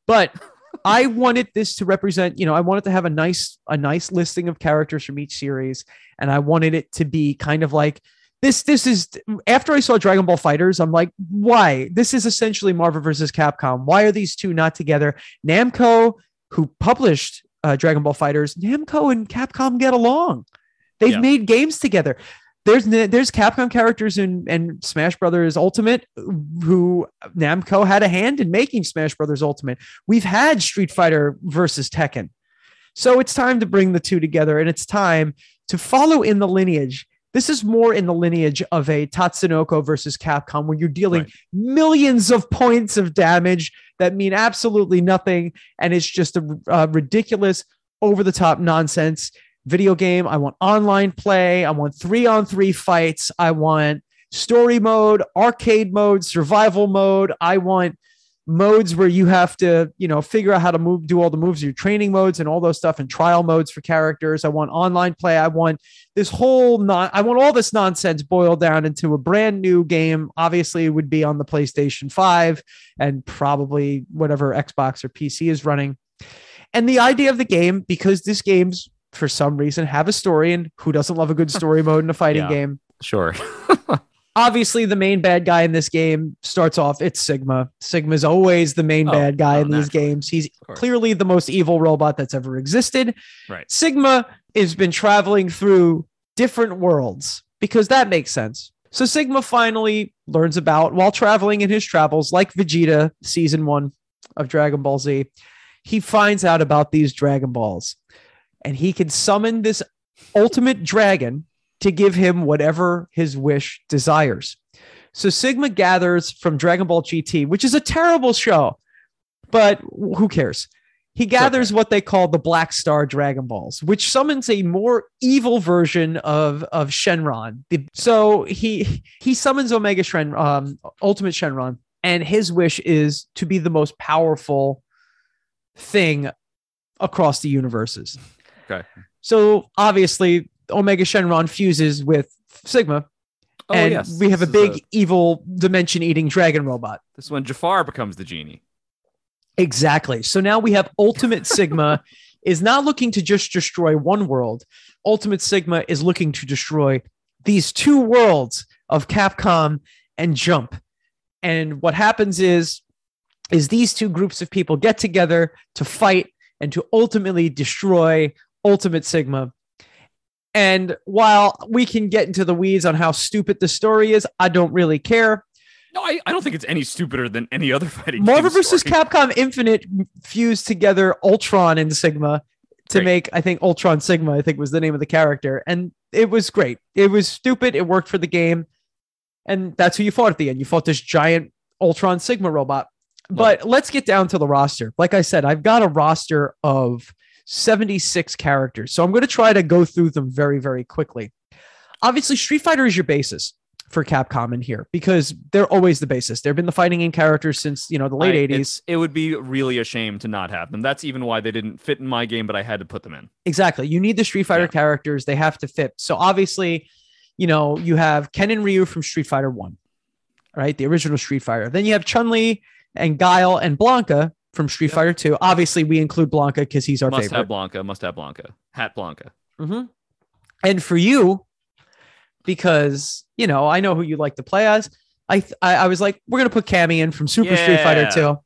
but I wanted this to represent. You know, I wanted to have a nice a nice listing of characters from each series, and I wanted it to be kind of like. This, this is after I saw Dragon Ball FighterZ, I'm like, why? This is essentially Marvel versus Capcom. Why are these two not together? Namco, who published uh, Dragon Ball FighterZ, Namco and Capcom get along. They've Yeah. made games together. There's there's Capcom characters in and Smash Brothers Ultimate who Namco had a hand in making Smash Brothers Ultimate. We've had Street Fighter versus Tekken. So it's time to bring the two together and it's time to follow in the lineage. This is more in the lineage of a Tatsunoko versus Capcom where you're dealing Right. millions of points of damage that mean absolutely nothing and it's just a, a ridiculous over the top nonsense video game. I want online play. I want three on three fights. I want story mode, arcade mode, survival mode. I want modes where you have to, you know, figure out how to move, do all the moves, your training modes and all those stuff and trial modes for characters. I want online play. I want this whole non, I want all this nonsense boiled down into a brand new game. Obviously, it would be on the PlayStation 5 and probably whatever Xbox or PC is running. And the idea of the game, because this game's for some reason have a story, and who doesn't love a good story mode in a fighting yeah, game? Sure. obviously the main bad guy in this game starts off it's sigma. Sigma is always the main oh, bad guy oh, in these games. He's clearly the most evil robot that's ever existed. Right. Sigma has been traveling through different worlds because that makes sense. So sigma finally learns about while traveling in his travels like vegeta season one of dragon ball z he finds out about these dragon balls. And he can summon this ultimate dragon to give him whatever his wish desires. So Sigma gathers from Dragon Ball GT, which is a terrible show, but who cares? He gathers okay. what they call the Black Star Dragon Balls, which summons a more evil version of of Shenron. So he he summons Omega Shen, um, Ultimate Shenron, and his wish is to be the most powerful thing across the universes. Okay. So obviously, Omega Shenron fuses with Sigma. Oh, and yes. we have this a big a... evil dimension eating dragon robot. This is when Jafar becomes the genie. Exactly. So now we have Ultimate Sigma is not looking to just destroy one world. Ultimate Sigma is looking to destroy these two worlds of Capcom and Jump. And what happens is is these two groups of people get together to fight and to ultimately destroy Ultimate Sigma and while we can get into the weeds on how stupid the story is, I don't really care. No, I, I don't think it's any stupider than any other fighting. Game. Marvel vs. Capcom Infinite fused together Ultron and Sigma to great. make, I think, Ultron Sigma, I think was the name of the character. And it was great. It was stupid. It worked for the game. And that's who you fought at the end. You fought this giant Ultron Sigma robot. But let's get down to the roster. Like I said, I've got a roster of 76 characters. So I'm going to try to go through them very, very quickly. Obviously, Street Fighter is your basis for Capcom in here because they're always the basis. They've been the fighting game characters since you know the late I, 80s. It would be really a shame to not have them. That's even why they didn't fit in my game, but I had to put them in. Exactly. You need the Street Fighter yeah. characters. They have to fit. So obviously, you know, you have Ken and Ryu from Street Fighter 1. Right? The original Street Fighter. Then you have Chun-Li and Guile and Blanka from Street Fighter 2. Obviously, we include Blanka because he's our must favorite. Must have Blanka. Must have Blanka. Hat Blanka. Mm-hmm. And for you, because you know I know who you like to play as. I I, I was like, we're gonna put Cammy in from Super yeah. Street Fighter 2.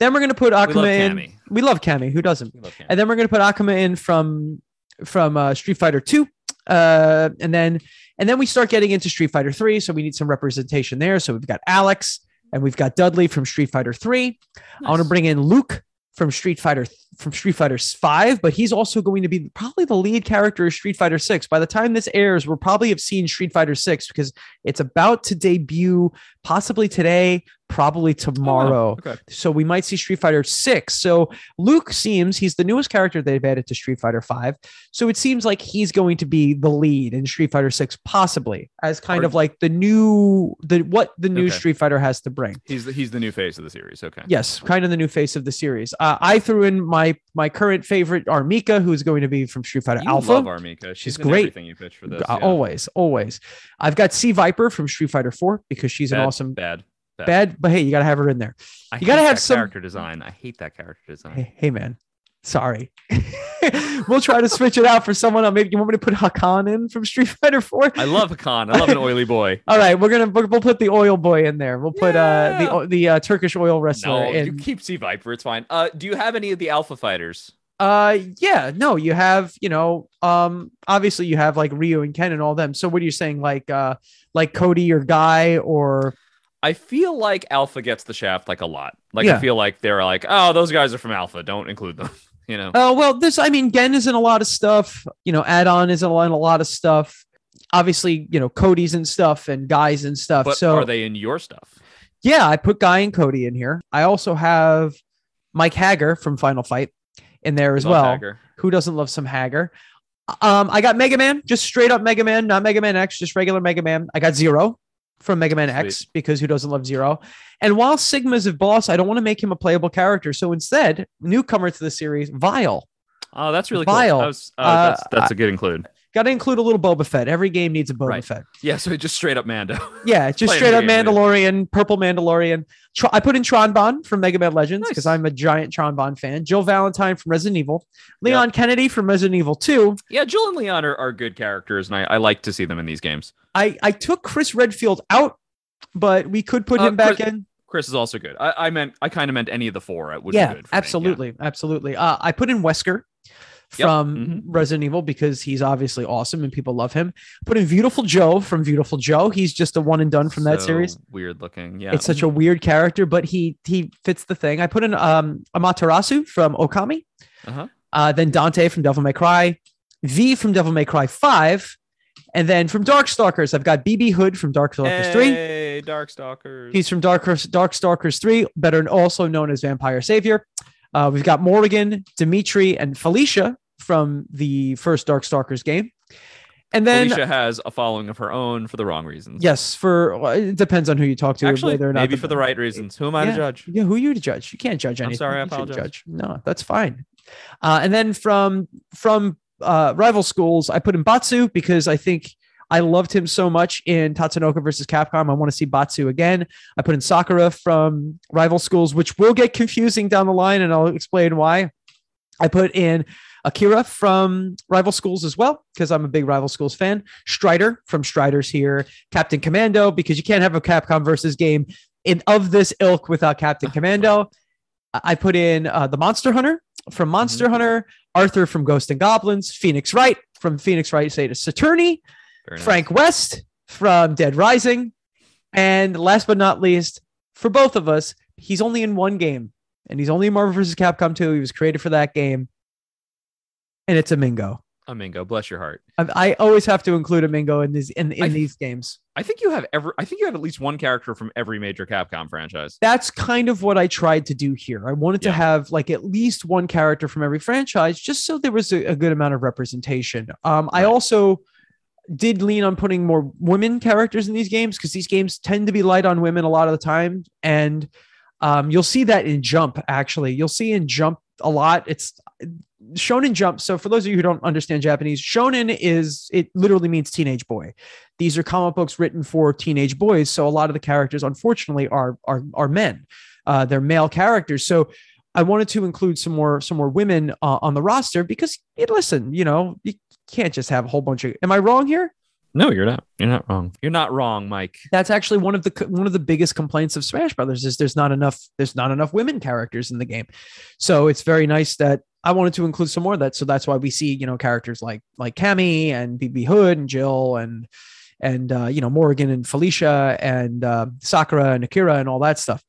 Then we're gonna put Akuma we in. Cammy. We love Cammy. Who doesn't? And then we're gonna put Akuma in from from uh, Street Fighter 2. Uh, and then and then we start getting into Street Fighter 3. So we need some representation there. So we've got Alex and we've got Dudley from Street Fighter 3. Nice. I want to bring in Luke from Street Fighter from Street Fighter 5, but he's also going to be probably the lead character of Street Fighter 6. By the time this airs, we'll probably have seen Street Fighter 6 because it's about to debut possibly today, probably tomorrow. Oh, okay. So we might see Street Fighter 6. So Luke seems he's the newest character they've added to Street Fighter 5. So it seems like he's going to be the lead in Street Fighter 6 possibly as kind of like the new the what the new okay. Street Fighter has to bring. He's the, he's the new face of the series. Okay. Yes, kind of the new face of the series. Uh, I threw in my my current favorite R. Mika who's going to be from Street Fighter you Alpha. Love R. Mika. She's, she's great. Everything you pitch for this. Uh, yeah. Always, always. I've got C Viper from Street Fighter 4 because she's bad, an awesome bad bad. bad, but hey, you gotta have her in there. I you gotta have some character design. I hate that character design. Hey, hey man, sorry. we'll try to switch it out for someone else. Maybe you want me to put Hakan in from Street Fighter 4? I love Hakan. I love an oily boy. All right, we're gonna we'll put the oil boy in there. We'll put yeah. uh the the uh, Turkish oil wrestler. No, in. you keep C Viper. It's fine. Uh, do you have any of the Alpha fighters? Uh, yeah, no, you have, you know, um, obviously you have like Ryu and Ken and all them. So what are you saying, like, uh, like Cody or Guy or? I feel like Alpha gets the shaft like a lot. Like yeah. I feel like they're like, oh, those guys are from Alpha. Don't include them. you know. Oh well, this I mean, Gen is in a lot of stuff. You know, Adon is in a lot of stuff. Obviously, you know, Cody's and stuff and guys and stuff. But so are they in your stuff? Yeah, I put Guy and Cody in here. I also have Mike Haggar from Final Fight in there as love well. Haggar. Who doesn't love some Haggar? Um, I got Mega Man, just straight up Mega Man, not Mega Man X, just regular Mega Man. I got Zero from Mega Man Sweet. X because who doesn't love Zero? And while Sigma's a boss, I don't want to make him a playable character. So instead, newcomer to the series, Vile. Oh, that's really Vile. cool. That was, uh, that's, that's a good include. Got to include a little Boba Fett. Every game needs a Boba right. Fett. Yeah, so just straight up Mando. Yeah, just straight up Mandalorian, purple Mandalorian. Tr- I put in Tron Bonne from Mega Man Legends because nice. I'm a giant Tron Bonne fan. Jill Valentine from Resident Evil. Leon yep. Kennedy from Resident Evil 2. Yeah, Jill and Leon are, are good characters, and I, I like to see them in these games. I, I took Chris Redfield out, but we could put uh, him back Chris, in. Chris is also good. I, I meant I kind of meant any of the four. Would yeah, absolutely, yeah. absolutely. Uh, I put in Wesker from yep. mm-hmm. Resident Evil because he's obviously awesome and people love him. Put in Beautiful Joe from Beautiful Joe. He's just a one and done from so that series. Weird looking. Yeah. It's such a weird character, but he he fits the thing. I put in um Amaterasu from Okami. Uh-huh. Uh, then Dante from Devil May Cry. V from Devil May Cry 5. And then from Darkstalkers, I've got BB Hood from Darkstalkers hey, 3. Hey, Darkstalkers. He's from Dark Darkstalkers 3, better also known as Vampire Savior. Uh, we've got Morrigan, Demitri, and Felicia from the first Darkstalkers game. And then Felicia has a following of her own for the wrong reasons. Yes, for well, it depends on who you talk to. Actually, whether or not maybe the, for the right reasons. Who am I yeah, to judge? Yeah, who are you to judge? You can't judge anything. I'm sorry, I apologize. Judge. No, that's fine. Uh, and then from from uh, rival schools, I put in Batsu because I think I loved him so much in Tatsunoko versus Capcom. I want to see Batsu again. I put in Sakura from rival schools, which will get confusing down the line, and I'll explain why. I put in Akira from Rival Schools as well, because I'm a big Rival Schools fan. Strider from Striders here. Captain Commando, because you can't have a Capcom versus game in of this ilk without Captain Commando. I put in uh, the Monster Hunter from Monster mm-hmm. Hunter, Arthur from Ghost and Goblins, Phoenix Wright from Phoenix Wright Say to Saturni, nice. Frank West from Dead Rising, and last but not least, for both of us, he's only in one game, and he's only in Marvel vs. Capcom 2. He was created for that game and it's Amingo. A Mingo, bless your heart. I, I always have to include Amingo in these in, in these games. I think you have ever. I think you have at least one character from every major Capcom franchise. That's kind of what I tried to do here. I wanted yeah. to have like at least one character from every franchise, just so there was a, a good amount of representation. Um, right. I also did lean on putting more women characters in these games because these games tend to be light on women a lot of the time, and um, you'll see that in Jump. Actually, you'll see in Jump a lot. It's Shonen Jump. So for those of you who don't understand Japanese, Shonen is it literally means teenage boy. These are comic books written for teenage boys. So a lot of the characters, unfortunately, are are are men. Uh, they're male characters. So I wanted to include some more some more women uh, on the roster because you listen, you know, you can't just have a whole bunch of. Am I wrong here? No, you're not. You're not wrong. You're not wrong, Mike. That's actually one of the one of the biggest complaints of Smash Brothers is there's not enough there's not enough women characters in the game. So it's very nice that I wanted to include some more of that. So that's why we see you know characters like like Cammy and BB Hood and Jill and and uh, you know Morrigan and Felicia and uh, Sakura and Akira and all that stuff.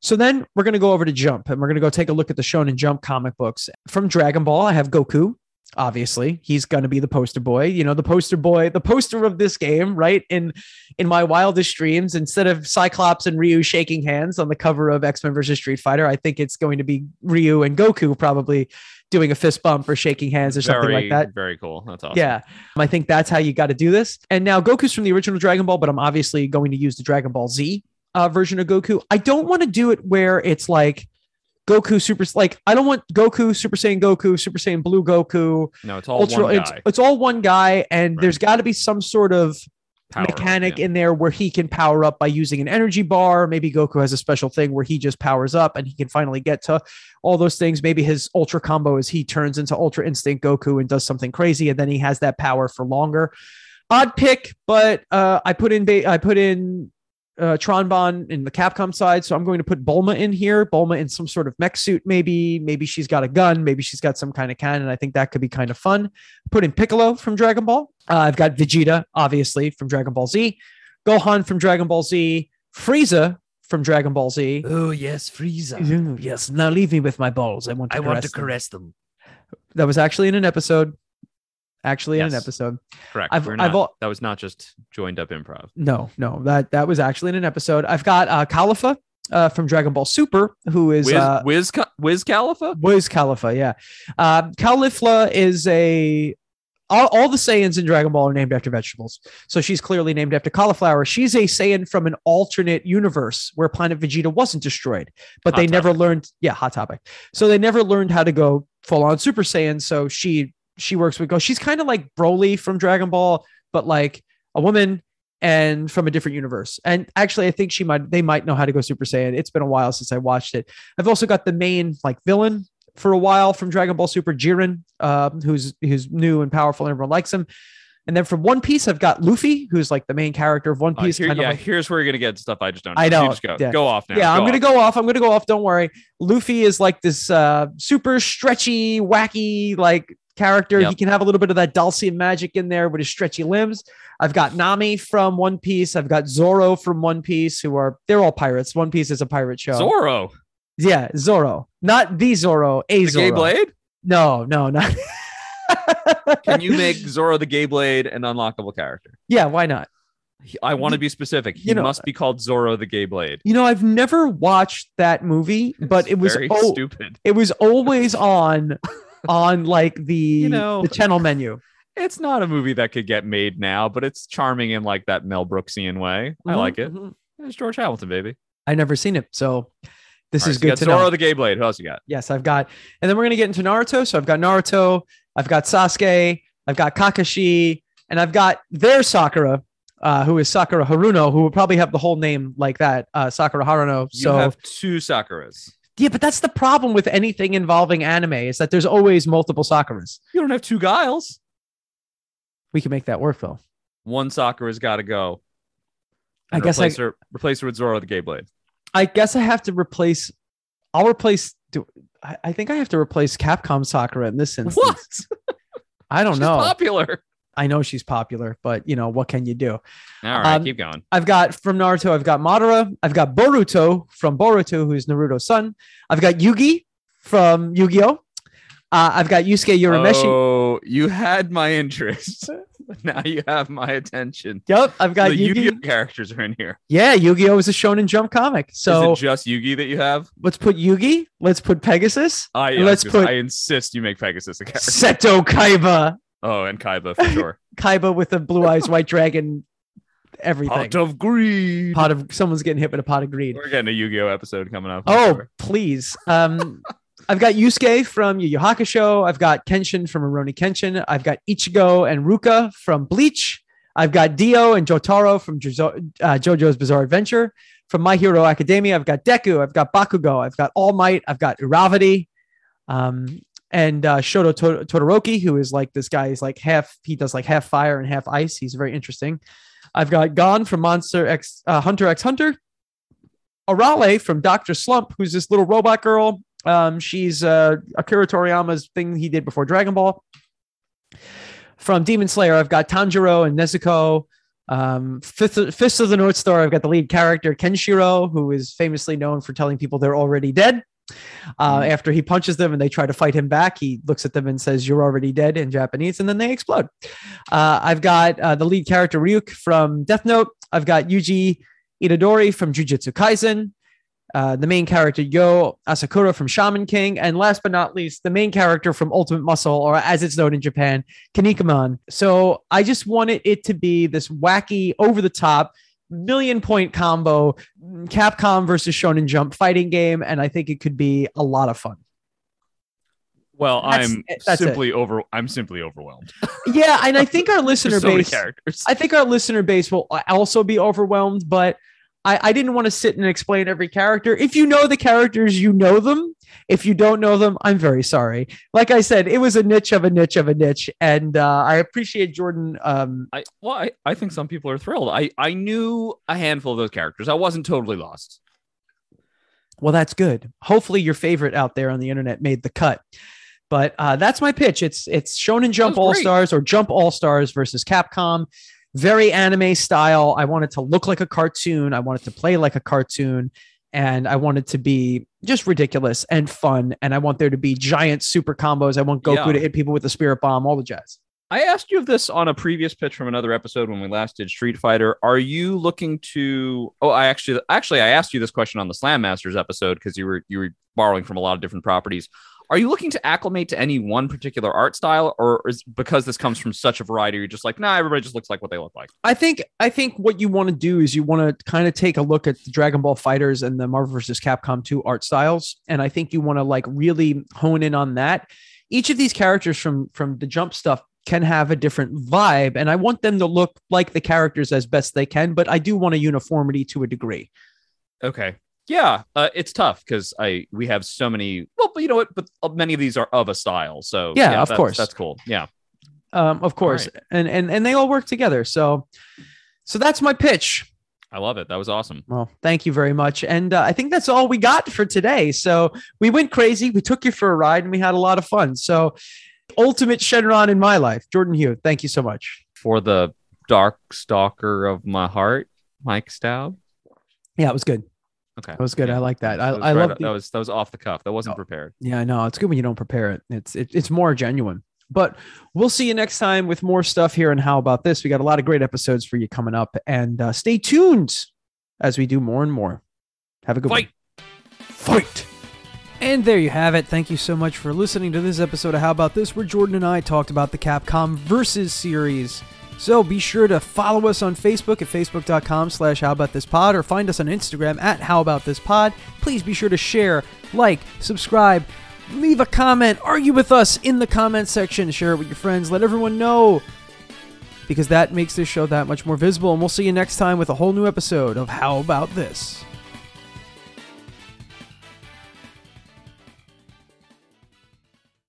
So then we're going to go over to Jump and we're going to go take a look at the Shonen Jump comic books. From Dragon Ball, I have Goku, obviously he's going to be the poster boy you know the poster boy the poster of this game right? In in my wildest dreams instead of cyclops and ryu shaking hands on the cover of x-men versus street fighter i think it's going to be ryu and goku probably doing a fist bump or shaking hands or very, something like that. very cool. That's awesome. Yeah. I think that's how you got to do this. And now goku's from the original dragon ball but i'm obviously going to use the dragon ball z uh, version of goku. I don't want to do it where it's like Goku Super like I don't want Goku Super Saiyan Goku Super Saiyan Blue Goku. No, it's all Ultra, one guy. It's, it's all one guy, and right. there's got to be some sort of power mechanic up, yeah. in there where he can power up by using an energy bar. Maybe Goku has a special thing where he just powers up and he can finally get to all those things. Maybe his Ultra combo is he turns into Ultra Instinct Goku and does something crazy, and then he has that power for longer. Odd pick, but uh, I put in I put in uh, Tron Bonne in the Capcom side. So I'm going to put Bulma in here. Bulma in some sort of mech suit, maybe. Maybe she's got a gun. Maybe she's got some kind of cannon. I think that could be kind of fun. Put in Piccolo from Dragon Ball. Uh, I've got Vegeta, obviously, from Dragon Ball Z. Gohan from Dragon Ball Z. Frieza from Dragon Ball Z. Oh, yes, Frieza. yes. Now leave me with my balls. I want to I want to them. caress them. That was actually in an episode actually yes. in an episode. Correct. I've, not, I've that was not just joined up improv. No, no, that that was actually in an episode. I've got uh Caulifla uh, from Dragon Ball Super, who is Wiz, uh, Wiz, Wiz Caulifla? Wiz Caulifla, yeah. Uh, Caulifla is a all, all the Saiyans in Dragon Ball are named after vegetables. So she's clearly named after cauliflower. She's a Saiyan from an alternate universe where Planet Vegeta wasn't destroyed, but Hot they never learned. Yeah, hot topic. So they never learned how to go full on Super Saiyan. So she she works with Go. She's kind of like Broly from Dragon Ball, but like a woman and from a different universe. And actually, I think she might they might know how to go Super Saiyan. It's been a while since I watched it. I've also got the main like villain for a while from Dragon Ball Super, Jiren, uh, who's who's new and powerful, and everyone likes him. And then from One Piece, I've got Luffy, who's like the main character of One Uh, Piece. here- kind of yeah, like- here's where you're gonna get stuff I just don't. I know. You know, just go, yeah. go off now. yeah, I'm gonna off. go off. I'm gonna go off. Don't worry. Luffy is like this uh, super stretchy, wacky like character. Yep. He can have a little bit of that Dhalsim magic in there with his stretchy limbs. I've got Nami from One Piece. I've got Zoro from One Piece, who are they're all pirates. One Piece is a pirate show. Zoro, Yeah, Zoro, not the Zoro, a the Zoro. gay blade. No, no, not. Can you make Zorro the gay blade an unlockable character? Yeah, why not? I want to be specific. He You know- must be called Zorro the gay blade. You know, I've never watched that movie, but It's it was oh, stupid. it was always on on like the you know, the channel menu. It's not a movie that could get made now, but it's charming in like that Mel Brooksian way. I Mhm, like it. mhm. It's George Hamilton, baby. I never seen it, so this All right, is so you good got to Zoro know. the gay blade. Who else you got? Yes, I've got, and then we're gonna get into Naruto. So I've got Naruto, I've got Sasuke, I've got Kakashi, and I've got their Sakura, uh, who is Sakura Haruno, who will probably have the whole name like that, uh, Sakura Haruno. You So you have two Sakuras. Yeah, but that's the problem with anything involving anime is that there's always multiple Sakuras. You don't have two Guiles. We can make that work though. One Sakura's got to go. I And guess I- replace her. Replace her with Zorro the gay blade. I guess I have to replace. I'll replace. Do I, I think I have to replace Capcom Sakura in this instance. What? I don't She's know. popular. I know she's popular, but you know what can you do? All right, Um, keep going. I've got from Naruto. I've got Madara. I've got Boruto from Boruto, who's Naruto's son. I've got Yugi from Yu-Gi-Oh. Uh, I've got Yusuke Urameshi. Oh, you had my interest. now you have my attention. Yep, I've got the Yugi. Yu-Gi-Oh characters are in here. Yeah, Yu-Gi-Oh is a Shonen Jump comic. So Is it just Yugi that you have? let's put Yugi. Let's put Pegasus. I, And I let's put- I insist you make Pegasus a character. Seto Kaiba. Oh, and Kaiba for sure. Kaiba with the blue eyes, white dragon, everything. Pot of greed. pot of someone's getting hit with a pot of greed. We're getting a Yu-Gi-Oh episode coming up. I'm Oh, sure. please. Um, I've got Yusuke from Yu Yu Hakusho. I've got Kenshin from Rurouni Kenshin. I've got Ichigo and Rukia from Bleach. I've got Dio and Jotaro from Jozo- uh, JoJo's Bizarre Adventure. From My Hero Academia, I've got Deku. I've got Bakugo. I've got All Might. I've got Uravati. Um, and uh, Shoto To- Todoroki, who is like this guy. He's like half, he does like half fire and half ice. He's very interesting. I've got Gon from Monster X, uh, Hunter X Hunter. Arale from Dr. Slump, who's this little robot girl. Um, she's uh, Akira Toriyama's thing he did before Dragon Ball. From Demon Slayer, I've got Tanjiro and Nezuko. Um, Fifth, Fist of the North Star, I've got the lead character Kenshiro, who is famously known for telling people they're already dead. Uh, Mhm. After he punches them and they try to fight him back, he looks at them and says, You're already dead in Japanese, and then they explode. Uh, I've got uh, the lead character Ryuk from Death Note. I've got Yuji Itadori from Jujutsu Kaisen. Uh, the main character Yoh Asakura from Shaman King, and last but not least, the main character from Ultimate Muscle, or as it's known in Japan, Kinnikuman. So I just wanted it to be this wacky, over the top, million point combo, Capcom versus Shonen Jump fighting game, and I think it could be a lot of fun. Well, That's I'm it. That's it. simply over. I'm simply overwhelmed. Yeah, and I think our listener so base, characters. I think our listener base will also be overwhelmed, but I, I didn't want to sit and explain every character. If you know the characters, you know them. If you don't know them, I'm very sorry. Like I said, it was a niche of a niche of a niche, and uh, I appreciate Jordan. Um, I well, I, I think some people are thrilled. I I knew a handful of those characters. I wasn't totally lost. well, that's good. Hopefully, your favorite out there on the internet made the cut. But uh, that's my pitch. It's it's Shonen Jump All. Stars or Jump All Stars versus Capcom. Very anime style. I want it to look like a cartoon. I want it to play like a cartoon. And I want it to be just ridiculous and fun. And I want there to be giant super combos. I want Goku Yeah. to hit people with the spirit bomb, all the jazz. I asked you of this on a previous pitch from another episode when we last did Street Fighter. Are you looking to? Oh, I actually, actually, I asked you this question on the Slam Masters episode because you were you were borrowing from a lot of different properties. Are you looking to acclimate to any one particular art style, or is because this comes from such a variety, you're just like, nah, everybody just looks like what they look like? I think I think what you want to do is you want to kind of take a look at the Dragon Ball FighterZ and the Marvel vs. Capcom 2 art styles, and I think you want to like really hone in on that. Each of these characters from from the Jump stuff can have a different vibe, and I want them to look like the characters as best they can, but I do want a uniformity to a degree. Okay. Yeah, uh, it's tough because I we have so many. Well, but you know what? But uh, many of these are of a style. So yeah, yeah of course, that's cool. Yeah, um, of course, right. and and and they all work together. So, so that's my pitch. I love it. That was awesome. Well, thank you very much. And uh, I think that's all we got for today. So we went crazy. We took you for a ride and we had a lot of fun. So, ultimate Shenron in my life, Jordan Hugh. Thank you so much for the dark stalker of my heart, Mike Staub. Yeah, it was good. Okay, that was good. Yeah. I like that. I, that I love that was that was off the cuff. That wasn't oh, prepared. Yeah, I know. It's good when you don't prepare it. It's it, it's more genuine. But we'll see you next time with more stuff here. And how about this? We got a lot of great episodes for you coming up, and uh, stay tuned as we do more and more. Have a good fight. One. Fight. And there you have it. Thank you so much for listening to this episode of How About This, where Jordan and I talked about the Capcom Versus series. So be sure to follow us on Facebook at facebook.com slash howaboutthispod or find us on Instagram at howaboutthispod. Please be sure to share, like, subscribe, leave a comment, argue with us in the comment section, share it with your friends, let everyone know because that makes this show that much more visible. And we'll see you next time with a whole new episode of How About This.